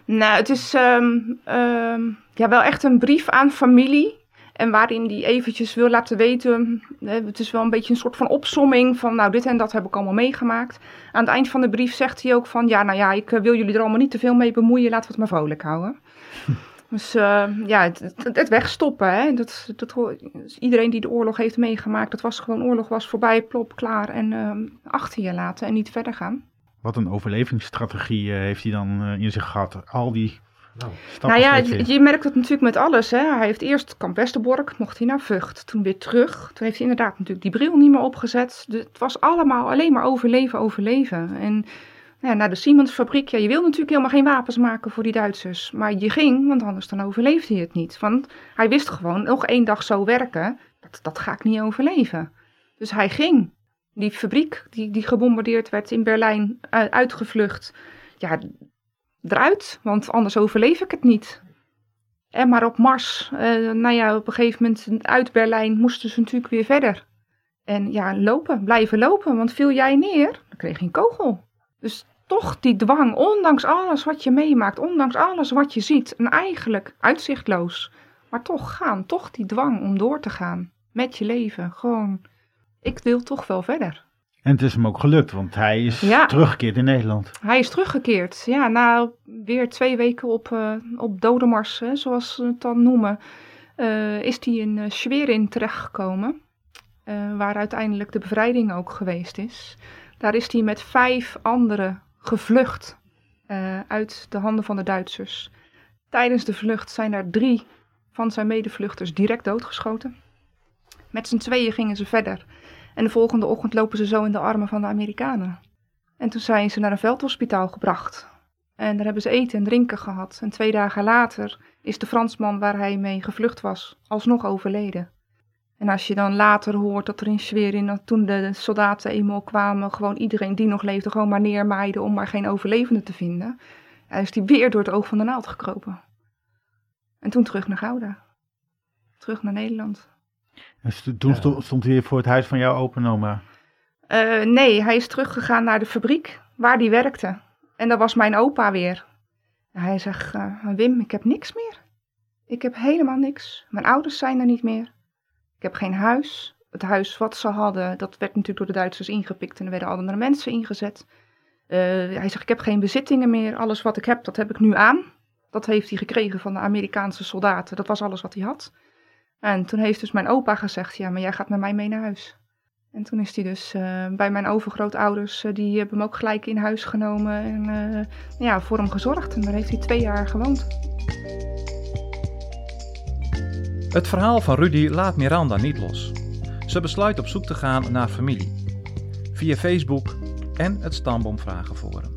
Nou, het is um, um, ja, wel echt een brief aan familie. En waarin hij eventjes wil laten weten, het is wel een beetje een soort van opsomming van, nou, dit en dat heb ik allemaal meegemaakt. Aan het eind van de brief zegt hij ook van, ja, nou ja, ik eh, wil jullie er allemaal niet te veel mee bemoeien, laten we het maar vrolijk houden. Dus uh, ja, het, het, wegstoppen, hè? Dat, dat, iedereen die de oorlog heeft meegemaakt, dat was gewoon, oorlog was voorbij, plop, klaar en uh, achter je laten en niet verder gaan. Wat een overlevingsstrategie uh, heeft hij dan in zich gehad. Al die nou, nou ja, je, merkt het natuurlijk met alles. Hè. Hij heeft eerst Kamp Westerbork, mocht hij naar Vught. Toen weer terug. Toen heeft hij inderdaad natuurlijk die bril niet meer opgezet. het was allemaal alleen maar overleven, overleven. En ja, naar de Siemens-fabriek. Ja, je wil natuurlijk helemaal geen wapens maken voor die Duitsers. Maar je ging, want anders dan overleefde hij het niet. Want hij wist gewoon, nog één dag zo werken, dat, dat ga ik niet overleven. Dus hij ging. Die fabriek die, die gebombardeerd werd in Berlijn, uitgevlucht. Ja, eruit, want anders overleef ik het niet. En maar op Mars, uh, nou ja, op een gegeven moment uit Berlijn moesten ze natuurlijk weer verder. En ja, lopen, blijven lopen, want viel jij neer, dan kreeg je een kogel. Dus toch die dwang, ondanks alles wat je meemaakt, ondanks alles wat je ziet, en eigenlijk uitzichtloos. Maar toch gaan, toch die dwang om door te gaan met je leven. Gewoon, ik wil toch wel verder. En het is hem ook gelukt, want hij is teruggekeerd in Nederland. Hij is teruggekeerd. Ja, na weer twee weken op, uh, op dodemars, hè, zoals ze het dan noemen, uh, is hij in uh, Schwerin terechtgekomen. waar uiteindelijk de bevrijding ook geweest is. Daar is hij met vijf anderen gevlucht uit de handen van de Duitsers. Tijdens de vlucht zijn er drie van zijn medevluchters direct doodgeschoten. Met z'n tweeën gingen ze verder. En de volgende ochtend lopen ze zo in de armen van de Amerikanen. En toen zijn ze naar een veldhospitaal gebracht. En daar hebben ze eten en drinken gehad. En twee dagen later is de Fransman waar hij mee gevlucht was, alsnog overleden. En als je dan later hoort dat er in Schwerin, toen de soldaten eenmaal kwamen, gewoon iedereen die nog leefde gewoon maar neermaaiden om maar geen overlevende te vinden, dan is die weer door het oog van de naald gekropen. En toen terug naar Gouda. Terug naar Nederland. Dus toen stond hij weer voor het huis van jouw open oma? Uh, nee, hij is teruggegaan naar de fabriek waar hij werkte. En dat was mijn opa weer. hij zegt, uh, Wim, ik heb niks meer. Ik heb helemaal niks. Mijn ouders zijn er niet meer. Ik heb geen huis. Het huis wat ze hadden, dat werd natuurlijk door de Duitsers ingepikt en er werden andere mensen ingezet. Uh, hij zegt, ik heb geen bezittingen meer. Alles wat ik heb, dat heb ik nu aan. Dat heeft hij gekregen van de Amerikaanse soldaten. Dat was alles wat hij had. En toen heeft dus mijn opa gezegd, ja, maar jij gaat met mij mee naar huis. En toen is hij dus uh, bij mijn overgrootouders, uh, die hebben hem ook gelijk in huis genomen en uh, ja, voor hem gezorgd. En daar heeft hij twee jaar gewoond. Het verhaal van Rudy laat Miranda niet los. Ze besluit op zoek te gaan naar familie. Via Facebook en het Stamboomvragenforum.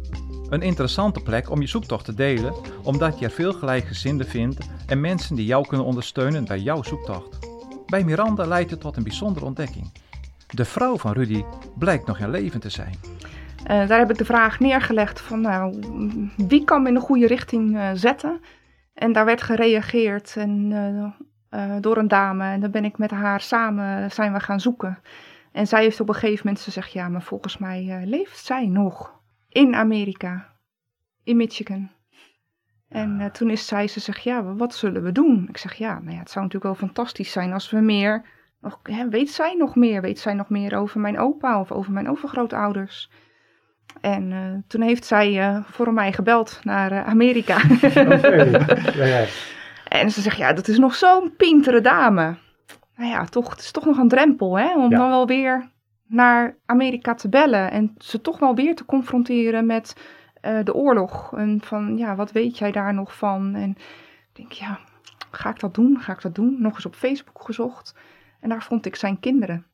Een interessante plek om je zoektocht te delen, omdat je er veel gelijkgezinden vindt en mensen die jou kunnen ondersteunen bij jouw zoektocht. Bij Miranda leidt het tot een bijzondere ontdekking. De vrouw van Rudy blijkt nog in leven te zijn. Uh, daar heb ik de vraag neergelegd van nou, wie kan me in de goede richting uh, zetten? En daar werd gereageerd en, uh, door een dame en dan ben ik met haar samen zijn we gaan zoeken. En zij heeft op een gegeven moment gezegd, ja maar volgens mij leeft zij nog in Amerika, in Michigan. En uh, toen is zij, ze zegt, ja, wat zullen we doen? Ik zeg, ja, nou ja, het zou natuurlijk wel fantastisch zijn als we meer, nog, hè, weet zij nog meer? Weet zij nog meer over mijn opa of over mijn overgrootouders? En eh, toen heeft zij eh, voor mij gebeld naar eh, Amerika. Ja, ja. en ze zegt, ja, dat is nog zo'n pintere dame. Nou ja, toch, het is toch nog een drempel, hè? Om dan wel weer naar Amerika te bellen. En ze toch wel weer te confronteren met eh, de oorlog. En van, ja, wat weet jij daar nog van? En ik denk, ja, ga ik dat doen? Ga ik dat doen? Nog eens op Facebook gezocht. En daar vond ik zijn kinderen.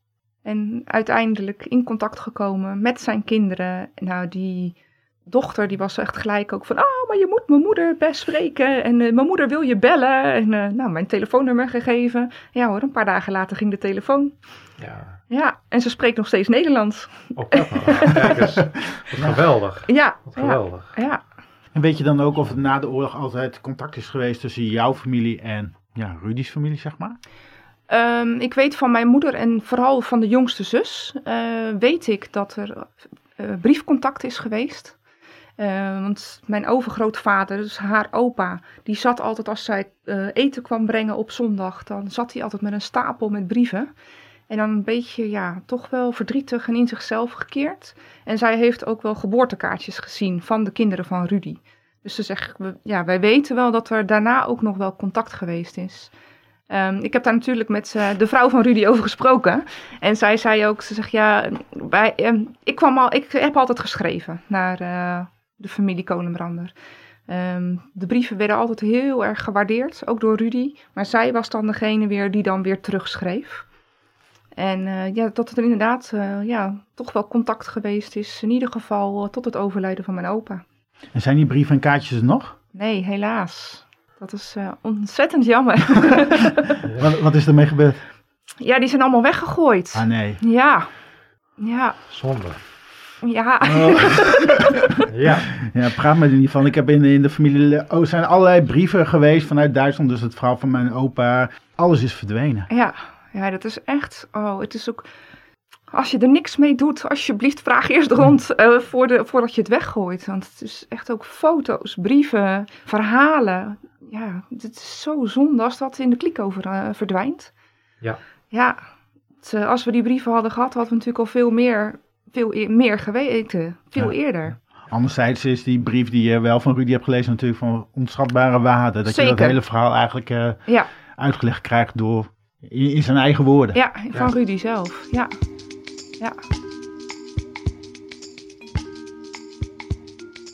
En uiteindelijk in contact gekomen met zijn kinderen. Nou, die dochter die was echt gelijk ook van... Oh, maar je moet mijn moeder best spreken. En eh, mijn moeder wil je bellen. En eh, nou, mijn telefoonnummer gegeven. Ja hoor, een paar dagen later ging de telefoon. ja. Ja, en ze spreekt nog steeds Nederlands. Kijk eens. Wat geweldig. Ja, Wat geweldig. ja. En weet je dan ook of er na de oorlog altijd contact is geweest tussen jouw familie en ja, Rudy's familie, zeg maar? Ehm, ik weet van mijn moeder en vooral van de jongste zus, eh, weet ik dat er eh, briefcontact is geweest. Eh, want mijn overgrootvader, dus haar opa, die zat altijd als zij eh, eten kwam brengen op zondag, dan zat hij altijd met een stapel met brieven. En dan een beetje, ja, toch wel verdrietig en in zichzelf gekeerd. En zij heeft ook wel geboortekaartjes gezien van de kinderen van Rudy. Dus ze zegt, ja, wij weten wel dat er daarna ook nog wel contact geweest is. Ehm, ik heb daar natuurlijk met eh, de vrouw van Rudy over gesproken. En zij zei ook, ze zegt ja, wij, ehm, ik, kwam al, ik heb altijd geschreven naar de familie Kolenbrander. Ehm, de brieven werden altijd heel erg gewaardeerd, ook door Rudy. Maar zij was dan degene weer die dan weer terugschreef. En eh, ja, dat er inderdaad eh, ja, toch wel contact geweest is, in ieder geval eh, tot het overlijden van mijn opa. En zijn die brieven en kaartjes er nog? Nee, helaas. Dat is ontzettend jammer. Wat, wat is ermee gebeurd? ja, die zijn allemaal weggegooid. Ah nee. Ja, ja, Zonde. Ja. Ja. Ja, praat me er niet van. Ik heb in, in de familie... Oh, er zijn allerlei brieven geweest vanuit Duitsland. Dus het verhaal van mijn opa. Alles is verdwenen. Ja, ja, dat is echt. Oh, het is ook. Als je er niks mee doet, alsjeblieft vraag eerst rond eh, voor de, voordat je het weggooit. Want het is echt ook foto's, brieven, verhalen. Ja, het is zo zonde als dat in de klik over eh, verdwijnt. Ja. Ja, het, eh, als we die brieven hadden gehad, hadden we natuurlijk al veel meer, veel e- meer geweten. Veel Ja. eerder. Anderzijds is die brief die je wel van Rudy hebt gelezen natuurlijk van onschatbare waarde. Dat je dat hele verhaal eigenlijk eh, Ja, uitgelegd krijgt door in, in zijn eigen woorden. ja van Ja. Rudy zelf. Ja. Ja.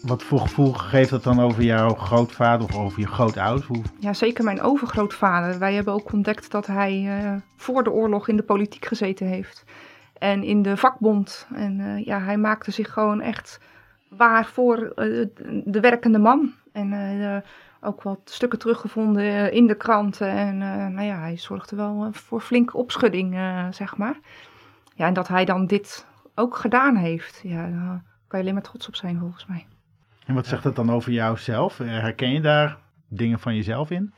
Wat voor gevoel geeft dat dan over jouw grootvader of over je grootouders? Hoe... Ja, zeker mijn overgrootvader. Wij hebben ook ontdekt dat hij eh, voor de oorlog in de politiek gezeten heeft. En in de vakbond. En eh, ja, hij maakte zich gewoon echt waar voor eh, de werkende man. En eh, ook wat stukken teruggevonden in de kranten. En nou ja, hij zorgde wel voor flinke opschudding, zeg maar. Ja, en dat hij dan dit ook gedaan heeft. Ja, daar kan je alleen maar trots op zijn, volgens mij. En wat zegt dat dan over jouzelf? Herken je daar dingen van jezelf in?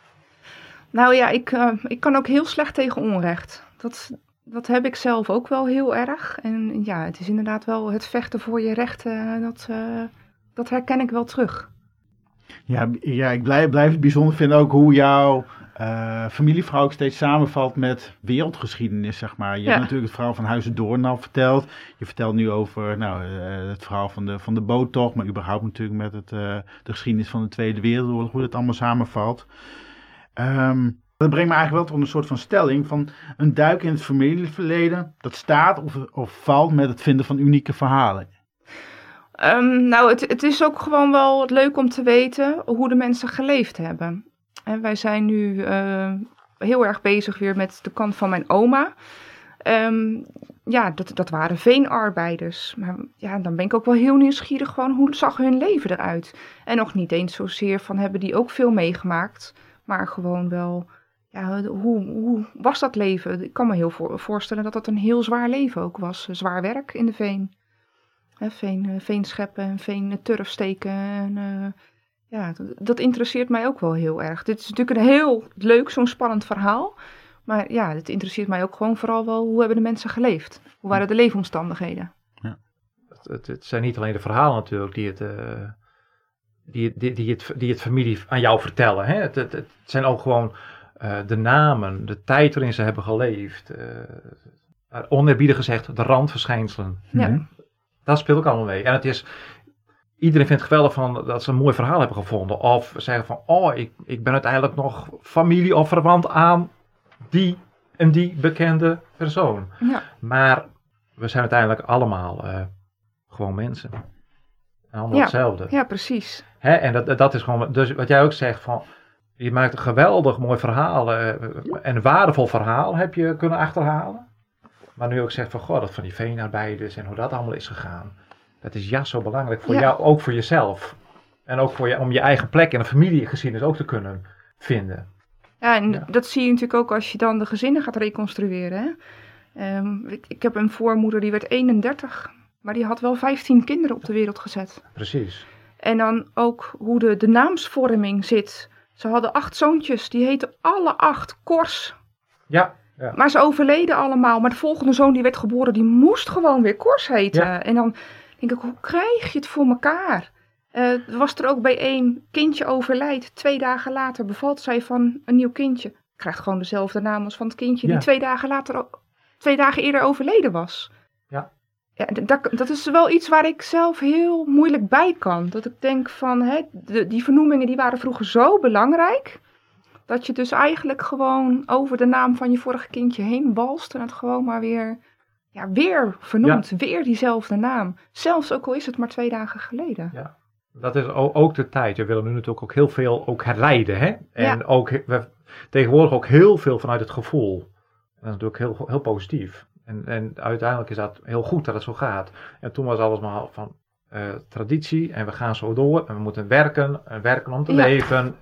Nou ja, ik, ik kan ook heel slecht tegen onrecht. Dat, dat heb ik zelf ook wel heel erg. En ja, het is inderdaad wel het vechten voor je rechten. Dat, eh, dat herken ik wel terug. Ja, ja ik blijf, blijf het bijzonder vinden ook hoe jouw eh familieverhaal ook steeds samenvalt met wereldgeschiedenis, zeg maar. Je Ja. hebt natuurlijk het verhaal van Huizen Doorn al verteld. Je vertelt nu over nou, eh, het verhaal van de, van de boottocht, maar überhaupt natuurlijk met het, eh, de geschiedenis van de Tweede Wereldoorlog, hoe dat allemaal samenvalt. Ehm, dat brengt me eigenlijk wel tot een soort van stelling van een duik in het familieverleden, dat staat of, of valt met het vinden van unieke verhalen. Ehm, nou, het, het is ook gewoon wel leuk om te weten hoe de mensen geleefd hebben. En wij zijn nu eh, heel erg bezig weer met de kant van mijn oma. Ehm, ja, dat, dat waren veenarbeiders. Maar ja, dan ben ik ook wel heel nieuwsgierig gewoon hoe zag hun leven eruit. En nog niet eens zozeer van hebben die ook veel meegemaakt. Maar gewoon wel, ja, hoe, hoe was dat leven? Ik kan me heel voor- voorstellen dat dat een heel zwaar leven ook was. Zwaar werk in de veen. Hè, veen, eh, veen scheppen en veen eh, turf steken. En, eh, ja, dat, dat interesseert mij ook wel heel erg. Dit is natuurlijk een heel leuk, zo'n spannend verhaal. Maar ja, het interesseert mij ook gewoon vooral wel hoe hebben de mensen geleefd? Hoe waren de leefomstandigheden? Het, het, het zijn niet alleen de verhalen natuurlijk die het, eh, die, die, die, het, die het familie aan jou vertellen. Hè? Het, het, het zijn ook gewoon eh, de namen, de tijd waarin ze hebben geleefd. eh oneerbiedig gezegd, de randverschijnselen. Ja. Mhm. Dat speelt ook allemaal mee. En het is, iedereen vindt het geweldig van, dat ze een mooi verhaal hebben gevonden. Of zeggen van, oh, ik, ik ben uiteindelijk nog familie of verwant aan die en die bekende persoon. Ja. Maar we zijn uiteindelijk allemaal eh, gewoon mensen. En allemaal Ja. hetzelfde. ja, precies. Hè? En dat, dat is gewoon, dus wat jij ook zegt van, je maakt een geweldig mooi verhaal eh, en een waardevol verhaal heb je kunnen achterhalen. Maar nu ook zegt van, goh, dat van die veenarbeiders en hoe dat allemaal is gegaan. Dat is ja zo belangrijk voor Ja. jou, ook voor jezelf. En ook voor je, om je eigen plek in een familiegeschiedenis ook te kunnen vinden. Ja, en Ja. dat zie je natuurlijk ook als je dan de gezinnen gaat reconstrueren. Hè? Ehm, ik, ik heb een voormoeder die werd 31, maar die had wel 15 kinderen op de wereld gezet. Precies. En dan ook hoe de, de naamsvorming zit. Ze hadden acht zoontjes, die heten alle acht Kors. Ja, ja. Maar ze overleden allemaal. Maar de volgende zoon die werd geboren, die moest gewoon weer Kors heten. Ja. En dan denk ik, hoe krijg je het voor elkaar? Eh, er was er ook bij één kindje overlijdt. Twee dagen later bevalt zij van een nieuw kindje. Krijgt gewoon dezelfde naam als van het kindje Ja. die twee dagen later, twee dagen eerder overleden was. Ja. Ja, dat, dat is wel iets waar ik zelf heel moeilijk bij kan. Dat ik denk van, hè, de, die vernoemingen die waren vroeger zo belangrijk. Dat je dus eigenlijk gewoon over de naam van je vorige kindje heen balst. En het gewoon maar weer, ja, weer vernoemt. Weer diezelfde naam. Zelfs ook al is het maar twee dagen geleden. Dat is ook de tijd. We willen nu natuurlijk ook heel veel ook herleiden. Hè? En Ja. ook we, tegenwoordig ook heel veel vanuit het gevoel. Dat is natuurlijk heel, heel positief. En, en uiteindelijk is dat heel goed dat het zo gaat. En toen was alles maar van eh, traditie en we gaan zo door. En we moeten werken en werken om te Ja. leven.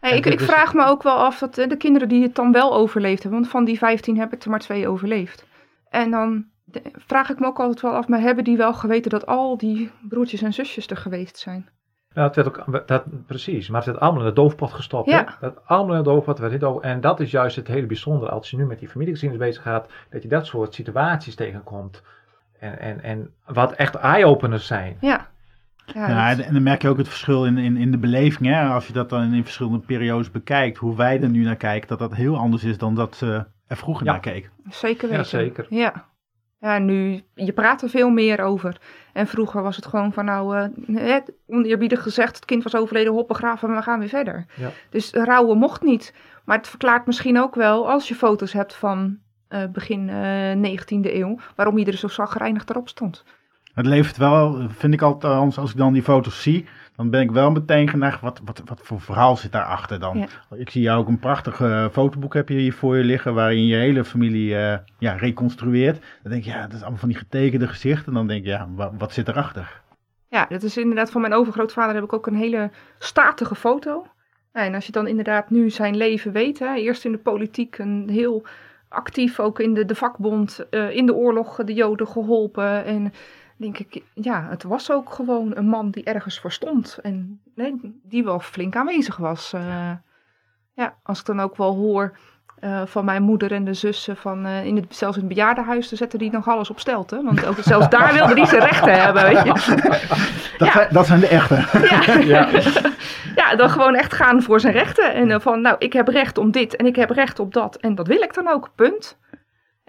Hey, ik, ik is- vraag me ook wel af dat eh, de kinderen die het dan wel overleefd hebben. Want van die 15 heb ik er maar twee overleefd. En dan vraag ik me ook altijd wel af, maar hebben die wel geweten dat al die broertjes en zusjes er geweest zijn? Ja, het werd ook, dat, precies, maar het werd allemaal in de doofpot gestopt. Ja. Hè? Dat allemaal in de doofpot werd niet over. En dat is juist het hele bijzondere als je nu met die familiegeschiedenis bezig gaat, dat je dat soort situaties tegenkomt. En, en, en wat echt eye-openers zijn. Ja. Ja, Ja, dat- en, dan merk je ook het verschil in, in, in de beleving. Hè? Als je dat dan in verschillende periodes bekijkt, hoe wij er nu naar kijken, dat dat heel anders is dan dat ze er vroeger Ja. naar keken. Zeker Ja, weten. zeker. Ja. Ja, nu, je praat er veel meer over. En vroeger was het gewoon van nou, eh, hè, oneerbiedig gezegd, het kind was overleden, hop begraven en we gaan weer verder. Ja. Dus rouwen mocht niet. Maar het verklaart misschien ook wel, als je foto's hebt van eh, begin eh 19e eeuw, waarom iedereen zo zagrijnig erop stond. Het levert wel, vind ik althans, als ik dan die foto's zie, dan ben ik wel meteen geneigd, wat, wat, wat voor verhaal zit daarachter dan? Ja. Ik zie jou ook een prachtig eh, fotoboek heb je hier voor je liggen, waarin je hele familie eh, ja, reconstrueert. Dan denk je, ja, dat is allemaal van die getekende gezichten. En dan denk je, ja, wa- wat zit erachter? Ja, dat is inderdaad van mijn overgrootvader heb ik ook een hele statige foto. En als je dan inderdaad nu zijn leven weet, hè, eerst in de politiek, een heel actief ook in de, de vakbond, eh, in de oorlog de Joden geholpen. En denk ik, ja, het was ook gewoon een man die ergens voor stond en nee, die wel flink aanwezig was. Eh, ja, als ik dan ook wel hoor eh, van mijn moeder en de zussen, van, eh, in het, zelfs in het bejaardenhuis, dan zetten die nog alles op stelten. Want ook, zelfs daar wilden die zijn rechten hebben, weet je. Dat, Ja. zijn, dat zijn de echte. Ja. ja, dan gewoon echt gaan voor zijn rechten. En van, nou, ik heb recht om dit en ik heb recht op dat. En dat wil ik dan ook, punt.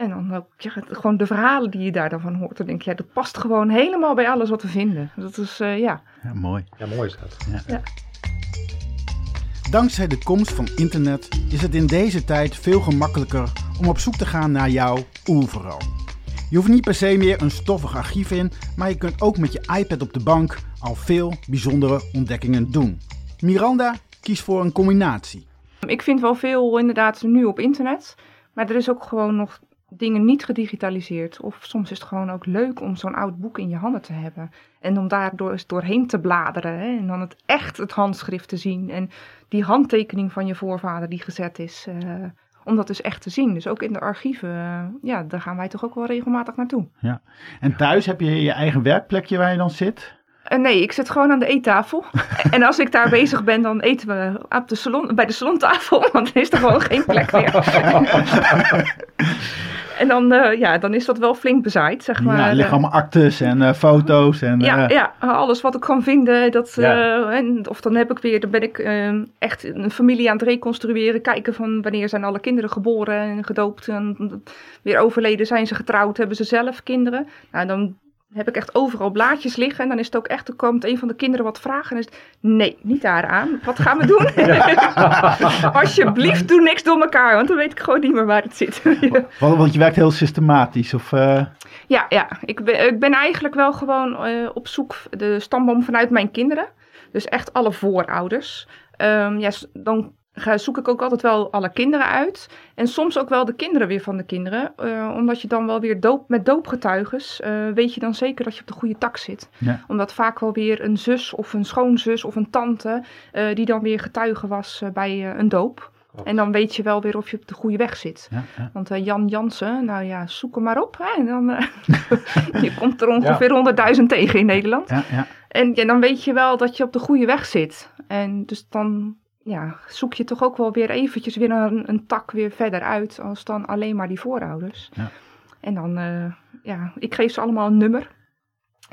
En dan ook, ja, het- gewoon de verhalen die je daar dan van hoort. Dan denk je, ja, dat past gewoon helemaal bij alles wat we vinden. Dat is, eh, ja. Ja, mooi. Ja, mooi is dat. Dankzij de komst van internet is het in deze tijd veel gemakkelijker om op zoek te gaan naar jouw oerverhaal. Je hoeft niet per se meer een stoffig archief in, maar je kunt ook met je iPad op de bank al veel bijzondere ontdekkingen doen. Miranda kiest voor een combinatie. Ik vind wel veel inderdaad nu op internet. Maar er is ook gewoon nog dingen niet gedigitaliseerd. Of soms is het gewoon ook leuk om zo'n oud boek in je handen te hebben. En om daar door, eens doorheen te bladeren. Hè? En dan het echt het handschrift te zien. En die handtekening van je voorvader die gezet is. eh, om dat dus echt te zien. Dus ook in de archieven. eh, ja, daar gaan wij toch ook wel regelmatig naartoe. En thuis heb je je eigen werkplekje waar je dan zit. Eh, nee, ik zit gewoon aan de eettafel. en als ik daar bezig ben, dan eten we op de salon, bij de salontafel. Want dan is er gewoon geen plek meer. en dan, eh, ja, dan is dat wel flink bezaaid, zeg maar. ja, er liggen Eh, allemaal actes en eh, foto's. En, ja, ja, alles wat ik kan vinden. Dat, Ja. en, of dan heb ik weer, dan ben ik eh, echt een familie aan het reconstrueren. Kijken van wanneer zijn alle kinderen geboren en gedoopt. En weer overleden, zijn ze getrouwd, hebben ze zelf kinderen. Nou, dan heb ik echt overal blaadjes liggen. En dan is het ook echt, er komt een van de kinderen wat vragen. En is het, nee, niet daaraan. Wat gaan we doen? Alsjeblieft, doe niks door elkaar. Want dan weet ik gewoon niet meer waar het zit. Want, want je werkt heel systematisch. Of, eh, Ja, ja. Ik, ben, ik ben eigenlijk wel gewoon eh, op zoek de stamboom vanuit mijn kinderen. Dus echt alle voorouders. Ehm, ja, dan ga, zoek ik ook altijd wel alle kinderen uit. En soms ook wel de kinderen weer van de kinderen. eh, omdat je dan wel weer doop, met doopgetuiges eh, weet je dan zeker dat je op de goede tak zit. Ja. Omdat vaak wel weer een zus of een schoonzus of een tante eh, die dan weer getuige was bij een doop. Klopt. En dan weet je wel weer of je op de goede weg zit. ja, ja. Want Jan Jansen, nou ja, zoek hem maar op. Hè? En dan, je komt er ongeveer 100.000 tegen in Nederland. Ja, ja. En ja, dan weet je wel dat je op de goede weg zit. En dus dan ja, zoek je toch ook wel weer eventjes weer een, een tak weer verder uit. Als dan alleen maar die voorouders. Ja. En dan, eh, ja, ik geef ze allemaal een nummer.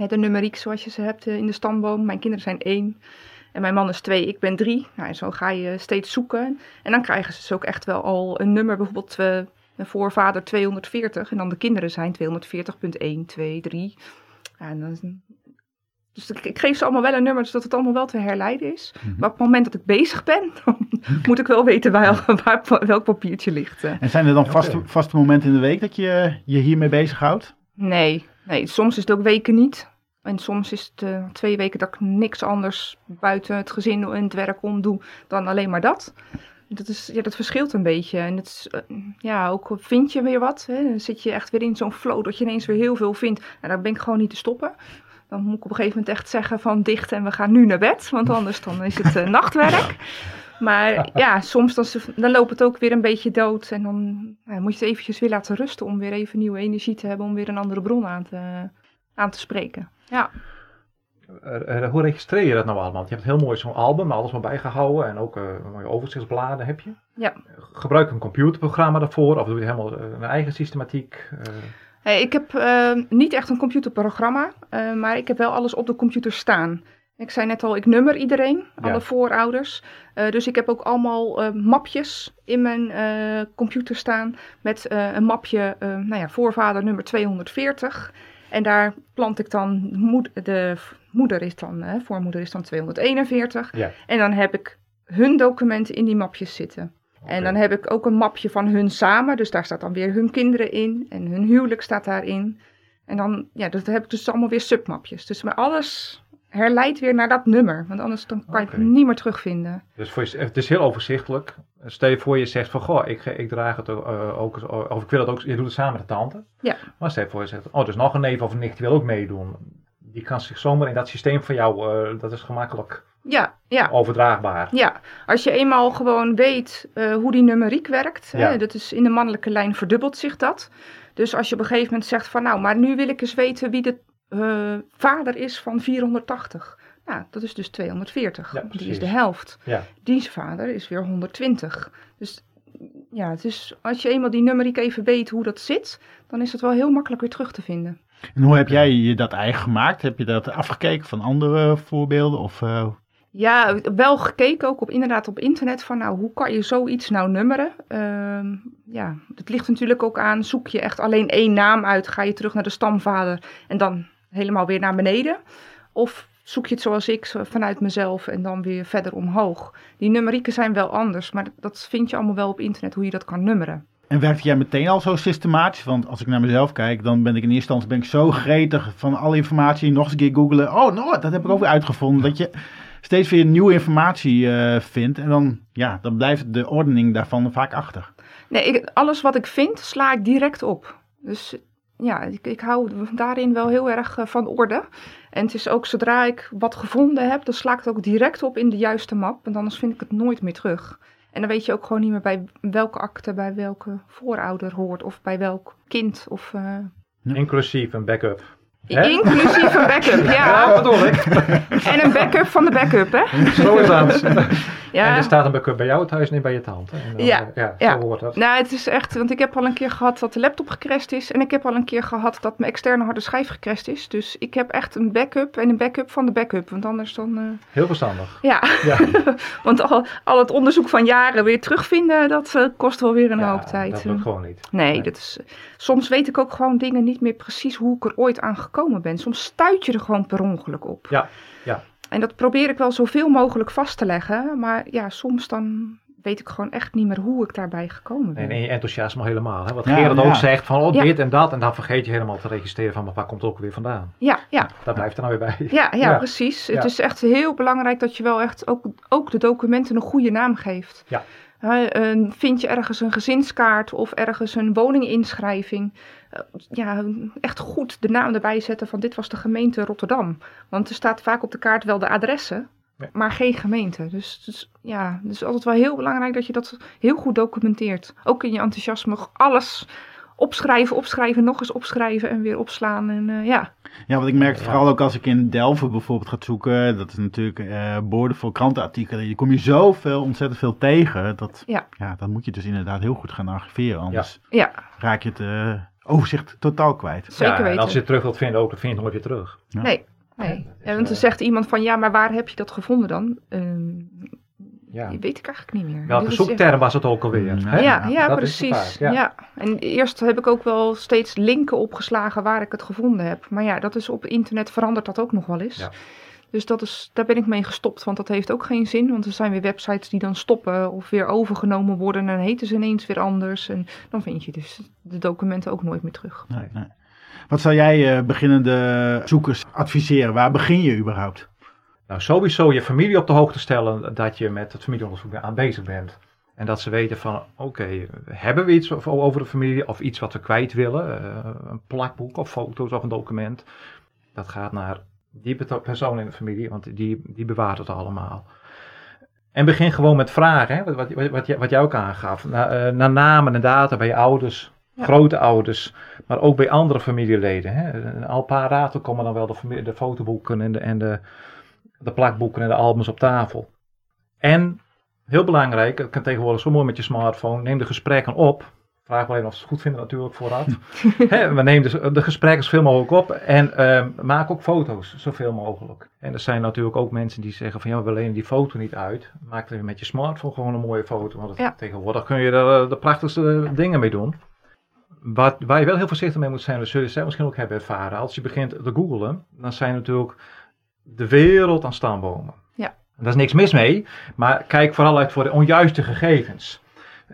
De numeriek zoals je ze hebt eh, in de stamboom. Mijn kinderen zijn één. En mijn man is twee, ik ben drie. Nou, en zo ga je steeds zoeken. En dan krijgen ze dus ook echt wel al een nummer. Bijvoorbeeld een voorvader 240. En dan de kinderen zijn 240.1, 2, 3. Ja, en dan, dus ik, ik geef ze allemaal wel een nummer, zodat het allemaal wel te herleiden is. Mhm. Maar op het moment dat ik bezig ben, dan moet ik wel weten waar, waar- welk papiertje ligt. eh. En zijn er dan vaste, vaste momenten in de week dat je je hiermee bezighoudt? Nee, nee, soms is het ook weken niet. En soms is het eh, twee weken dat ik niks anders buiten het gezin en het werk om doe dan alleen maar dat. Dat, is, ja, dat verschilt een beetje. En het is, eh, ja, ook vind je weer wat. Hè? Dan zit je echt weer in zo'n flow dat je ineens weer heel veel vindt. En dan ben ik gewoon niet te stoppen. Dan moet ik op een gegeven moment echt zeggen van dicht en we gaan nu naar bed. Want anders dan is het eh, nachtwerk. Maar ja, soms dan, dan loopt het ook weer een beetje dood. En dan nou, moet je het eventjes weer laten rusten om weer even nieuwe energie te hebben. Om weer een andere bron aan te, aan te spreken. Ja. Eh, eh, hoe registreer je dat nou allemaal? Want je hebt heel mooi zo'n album, alles maar bijgehouden en ook eh, mooie overzichtsbladen heb je. Ja. Gebruik een computerprogramma daarvoor of doe je helemaal een eigen systematiek? Eh, Hey, ik heb eh, niet echt een computerprogramma, eh, maar ik heb wel alles op de computer staan. Ik zei net al, ik nummer iedereen, Ja. alle voorouders. Eh, dus ik heb ook allemaal mapjes in mijn computer staan met een mapje, eh, nou ja, voorvader nummer 240. En daar plant ik dan, moed- de moeder is dan, voormoeder is dan 241. Ja. En dan heb ik hun documenten in die mapjes zitten. En dan heb ik ook een mapje van hun samen. Dus daar staat dan weer hun kinderen in. En hun huwelijk staat daarin. En dan, ja, dat heb ik dus allemaal weer submapjes. Dus maar alles herleidt weer naar dat nummer. Want anders dan kan je Oké. het niet meer terugvinden. Dus voor je, het is heel overzichtelijk. Stel je voor je zegt van, goh, ik, ik draag het eh, ook, of ik wil het ook, je doet het samen met de tante. Ja. Maar stel je voor je zegt, oh, dus nog een neef of een nicht die wil ook meedoen. Die kan zich zomaar in dat systeem van jou, eh, dat is gemakkelijk Ja, ja. overdraagbaar. Ja, als je eenmaal gewoon weet eh, hoe die numeriek werkt, Ja. hè, dat is in de mannelijke lijn verdubbelt zich dat. Dus als je op een gegeven moment zegt van nou, maar nu wil ik eens weten wie de eh, vader is van 480. Nou, dat is dus 240. Ja, die is de helft. Ja. Diens vader is weer 120. Dus ja, het is, als je eenmaal die numeriek even weet hoe dat zit, dan is het wel heel makkelijk weer terug te vinden. En hoe heb jij je dat eigen gemaakt? Heb je dat afgekeken van andere voorbeelden? Of, eh, Ja, wel gekeken ook op, inderdaad op internet van nou, hoe kan je zoiets nou nummeren? Ehm, ja, het ligt natuurlijk ook aan, zoek je echt alleen één naam uit, ga je terug naar de stamvader en dan helemaal weer naar beneden? Of zoek je het zoals ik, vanuit mezelf en dan weer verder omhoog? Die numerieken zijn wel anders, maar dat vind je allemaal wel op internet, hoe je dat kan nummeren. en werkte jij meteen al zo systematisch? Want als ik naar mezelf kijk, dan ben ik in eerste instantie ben ik zo gretig van alle informatie. Nog eens een keer googlen. Oh, nou, dat heb ik ook weer uitgevonden. Dat je steeds weer nieuwe informatie eh, vindt. En dan, ja, dan blijft de ordening daarvan vaak achter. Nee, ik, alles wat ik vind, sla ik direct op. Dus ja, ik, ik hou daarin wel heel erg eh, van orde. En het is ook zodra ik wat gevonden heb, dan sla ik het ook direct op in de juiste map. Want anders vind ik het nooit meer terug. En dan weet je ook gewoon niet meer bij welke akte, bij welke voorouder hoort. Of bij welk kind. Of, eh, Inclusief een backup. Hè? inclusief een backup, Ja, ja. dat bedoel ik. En een backup van de backup, hè. Zo is dat. En Ja. er staat een backup bij jou thuis, niet bij je tante. En dan, Ja, eh, ja, ja. zo hoort dat. Nou, het is echt, want ik heb al een keer gehad dat de laptop gecrashed is. En ik heb al een keer gehad dat mijn externe harde schijf gecrashed is. Dus ik heb echt een backup en een backup van de backup. Want anders dan, eh, Heel verstandig. ja. Ja. want al, al het onderzoek van jaren weer terugvinden, dat eh, kost wel weer een Ja, hoop tijd. Dat lukt gewoon niet. Nee, Nee. dat is, soms weet ik ook gewoon dingen niet meer precies hoe ik er ooit aan gekomen gekomen bent. Soms stuit je er gewoon per ongeluk op. Ja, ja. En dat probeer ik wel zoveel mogelijk vast te leggen. Maar ja, soms dan weet ik gewoon echt niet meer hoe ik daarbij gekomen ben. En je enthousiasme helemaal. Hè? Wat Ja, Gerard ja. ook zegt van oh, Ja. dit en dat. En dan vergeet je helemaal te registreren van maar waar komt het ook weer vandaan. Ja, ja, Daar blijft er nou weer bij. ja, ja, Ja. precies. Ja. Het is echt heel belangrijk dat je wel echt ook, ook de documenten een goede naam geeft. Ja. Een- vind je ergens een gezinskaart of ergens een woninginschrijving? Eh, ja, echt goed de naam erbij zetten van dit was de gemeente Rotterdam. Want er staat vaak op de kaart wel de adressen, Ja. maar geen gemeente. Dus, dus ja, het is altijd wel heel belangrijk dat je dat heel goed documenteert. Ook in je enthousiasme alles opschrijven, opschrijven, nog eens opschrijven en weer opslaan. En eh, ja, Ja, want ik merk het Ja. vooral ook als ik in Delft bijvoorbeeld ga zoeken. Dat is natuurlijk eh borden voor krantenartikelen. Je kom je zoveel, ontzettend veel tegen. Dat, Ja. ja, dan moet je dus inderdaad heel goed gaan archiveren. Anders ja raak je het eh, overzicht totaal kwijt. zeker ja, en weten. als je het terug wilt vinden ook, dan vind je het nooit weer terug. Ja. Nee, nee. Ja, want dan eh, zegt iemand van ja, maar waar heb je dat gevonden dan? Ehm, Ja. Die weet ik eigenlijk niet meer. Welke echt- zoekterm was het ook alweer? Mm, hè? Ja, ja, dat precies. ja. En eerst heb ik ook wel steeds linken opgeslagen waar ik het gevonden heb. Maar ja, dat is op internet verandert dat ook nog wel eens. Dus dat is, daar ben ik mee gestopt, want dat heeft ook geen zin. Want er zijn weer websites die dan stoppen of weer overgenomen worden. En dan heten ze ineens weer anders. En dan vind je dus de documenten ook nooit meer terug. Nee, nee. Wat zou jij eh, beginnende zoekers adviseren? Waar begin je überhaupt? Nou, sowieso je familie op de hoogte stellen dat je met het familieonderzoek aan bezig bent. En dat ze weten van, oké, hebben we iets over over de familie of iets wat we kwijt willen? eh, een plakboek of foto's of een document. Dat gaat naar die persoon in de familie, want die, die bewaart het allemaal. En begin gewoon met vragen, hè? Wat, wat, wat, wat, jij- ook aangaf. Naar, eh, naar namen en data bij je ouders, Ja. grootouders, maar ook bij andere familieleden. Hè? Al paar raten komen dan wel de, familie, de fotoboeken en de, en de, de plakboeken en de albums op tafel. En, heel belangrijk, het kan tegenwoordig zo mooi met je smartphone, neem de gesprekken op. Vraag wel even of ze het goed vinden natuurlijk vooraf. We nemen de, de gesprekken zoveel mogelijk op en ehm, maak ook foto's zoveel mogelijk. En er zijn natuurlijk ook mensen die zeggen van ja, we lenen die foto niet uit. Maak er met je smartphone gewoon een mooie foto. Want Ja. tegenwoordig kun je er eh, de prachtigste dingen mee doen. Wat, waar je wel heel voorzichtig mee moet zijn, dat zul je zelf misschien ook hebben ervaren. Als je begint te googlen, dan zijn natuurlijk de wereld aan stambomen. Ja. En Daar is niks mis mee, maar kijk vooral uit voor de onjuiste gegevens.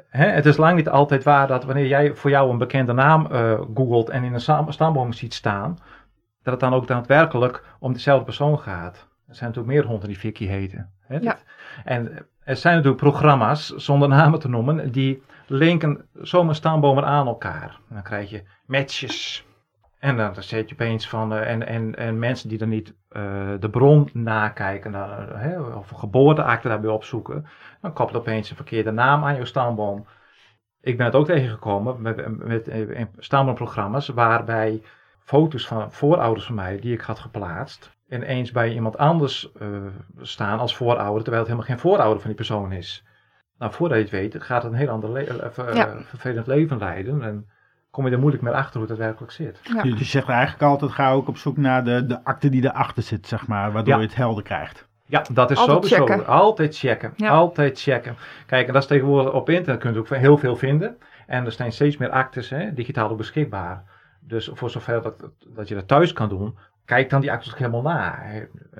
Het is lang niet altijd waar dat wanneer jij voor jou een bekende naam eh, googelt en in een sta- stamboom ziet staan, dat het dan ook daadwerkelijk om dezelfde persoon gaat. Er zijn natuurlijk meer honden die Vicky heten. Ja. En er zijn natuurlijk programma's, zonder namen te noemen, die linken zomaar stambomen aan elkaar. En dan krijg je matches. En dan zet je opeens van, eh, en, en, en mensen die dan niet eh, de bron nakijken, dan, eh, hè, of een geboorteakte daarbij opzoeken, dan koppelt opeens een verkeerde naam aan jouw stamboom. Ik ben het ook tegengekomen met, met, in stamboomprogramma's waarbij foto's van voorouders van mij, die ik had geplaatst, ineens bij iemand anders staan als voorouder, terwijl het helemaal geen voorouder van die persoon is. Nou, voordat je het weet, gaat het een heel ander le- ver- Ja. vervelend leven leiden en kom je er moeilijk meer achter hoe het werkelijk zit. Ja. Dus je zegt eigenlijk altijd, ga ook op zoek naar de, de akte die erachter zit, zeg maar. Waardoor Ja. je het helder krijgt. Ja, dat is Altijd sowieso. checken. Altijd checken. Ja. Altijd checken. Kijk, en dat is tegenwoordig op internet kun je ook heel veel vinden. En er zijn steeds meer actes, hè, digitaal ook beschikbaar. Dus voor zover dat, dat je dat thuis kan doen, kijk dan die actes ook helemaal na.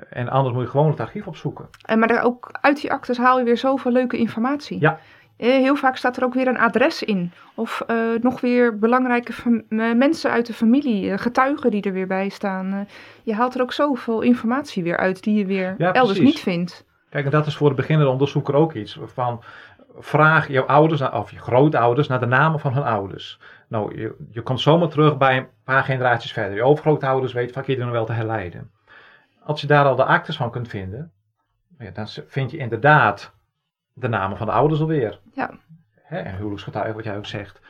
En anders moet je gewoon het archief opzoeken. En maar daar ook uit die actes haal je weer zoveel leuke informatie. Ja. Eh, Heel vaak staat er ook weer een adres in. Of eh, nog weer belangrijke mensen uit de familie, eh, getuigen die er weer bij staan. Je haalt er ook zoveel informatie weer uit die je weer Ja, elders niet vindt. Kijk, en dat is voor de beginnende onderzoeker ook iets. Van, vraag jouw ouders of je grootouders naar de namen van hun ouders. Nou, je, je komt zomaar terug bij een paar generaties verder. Je overgrootouders weten vaak iedereen wel te herleiden. Als je daar al de actes van kunt vinden, ja, dan vind je inderdaad de namen van de ouders alweer. Ja. Hè, en huwelijksgetuigen, wat jij ook zegt.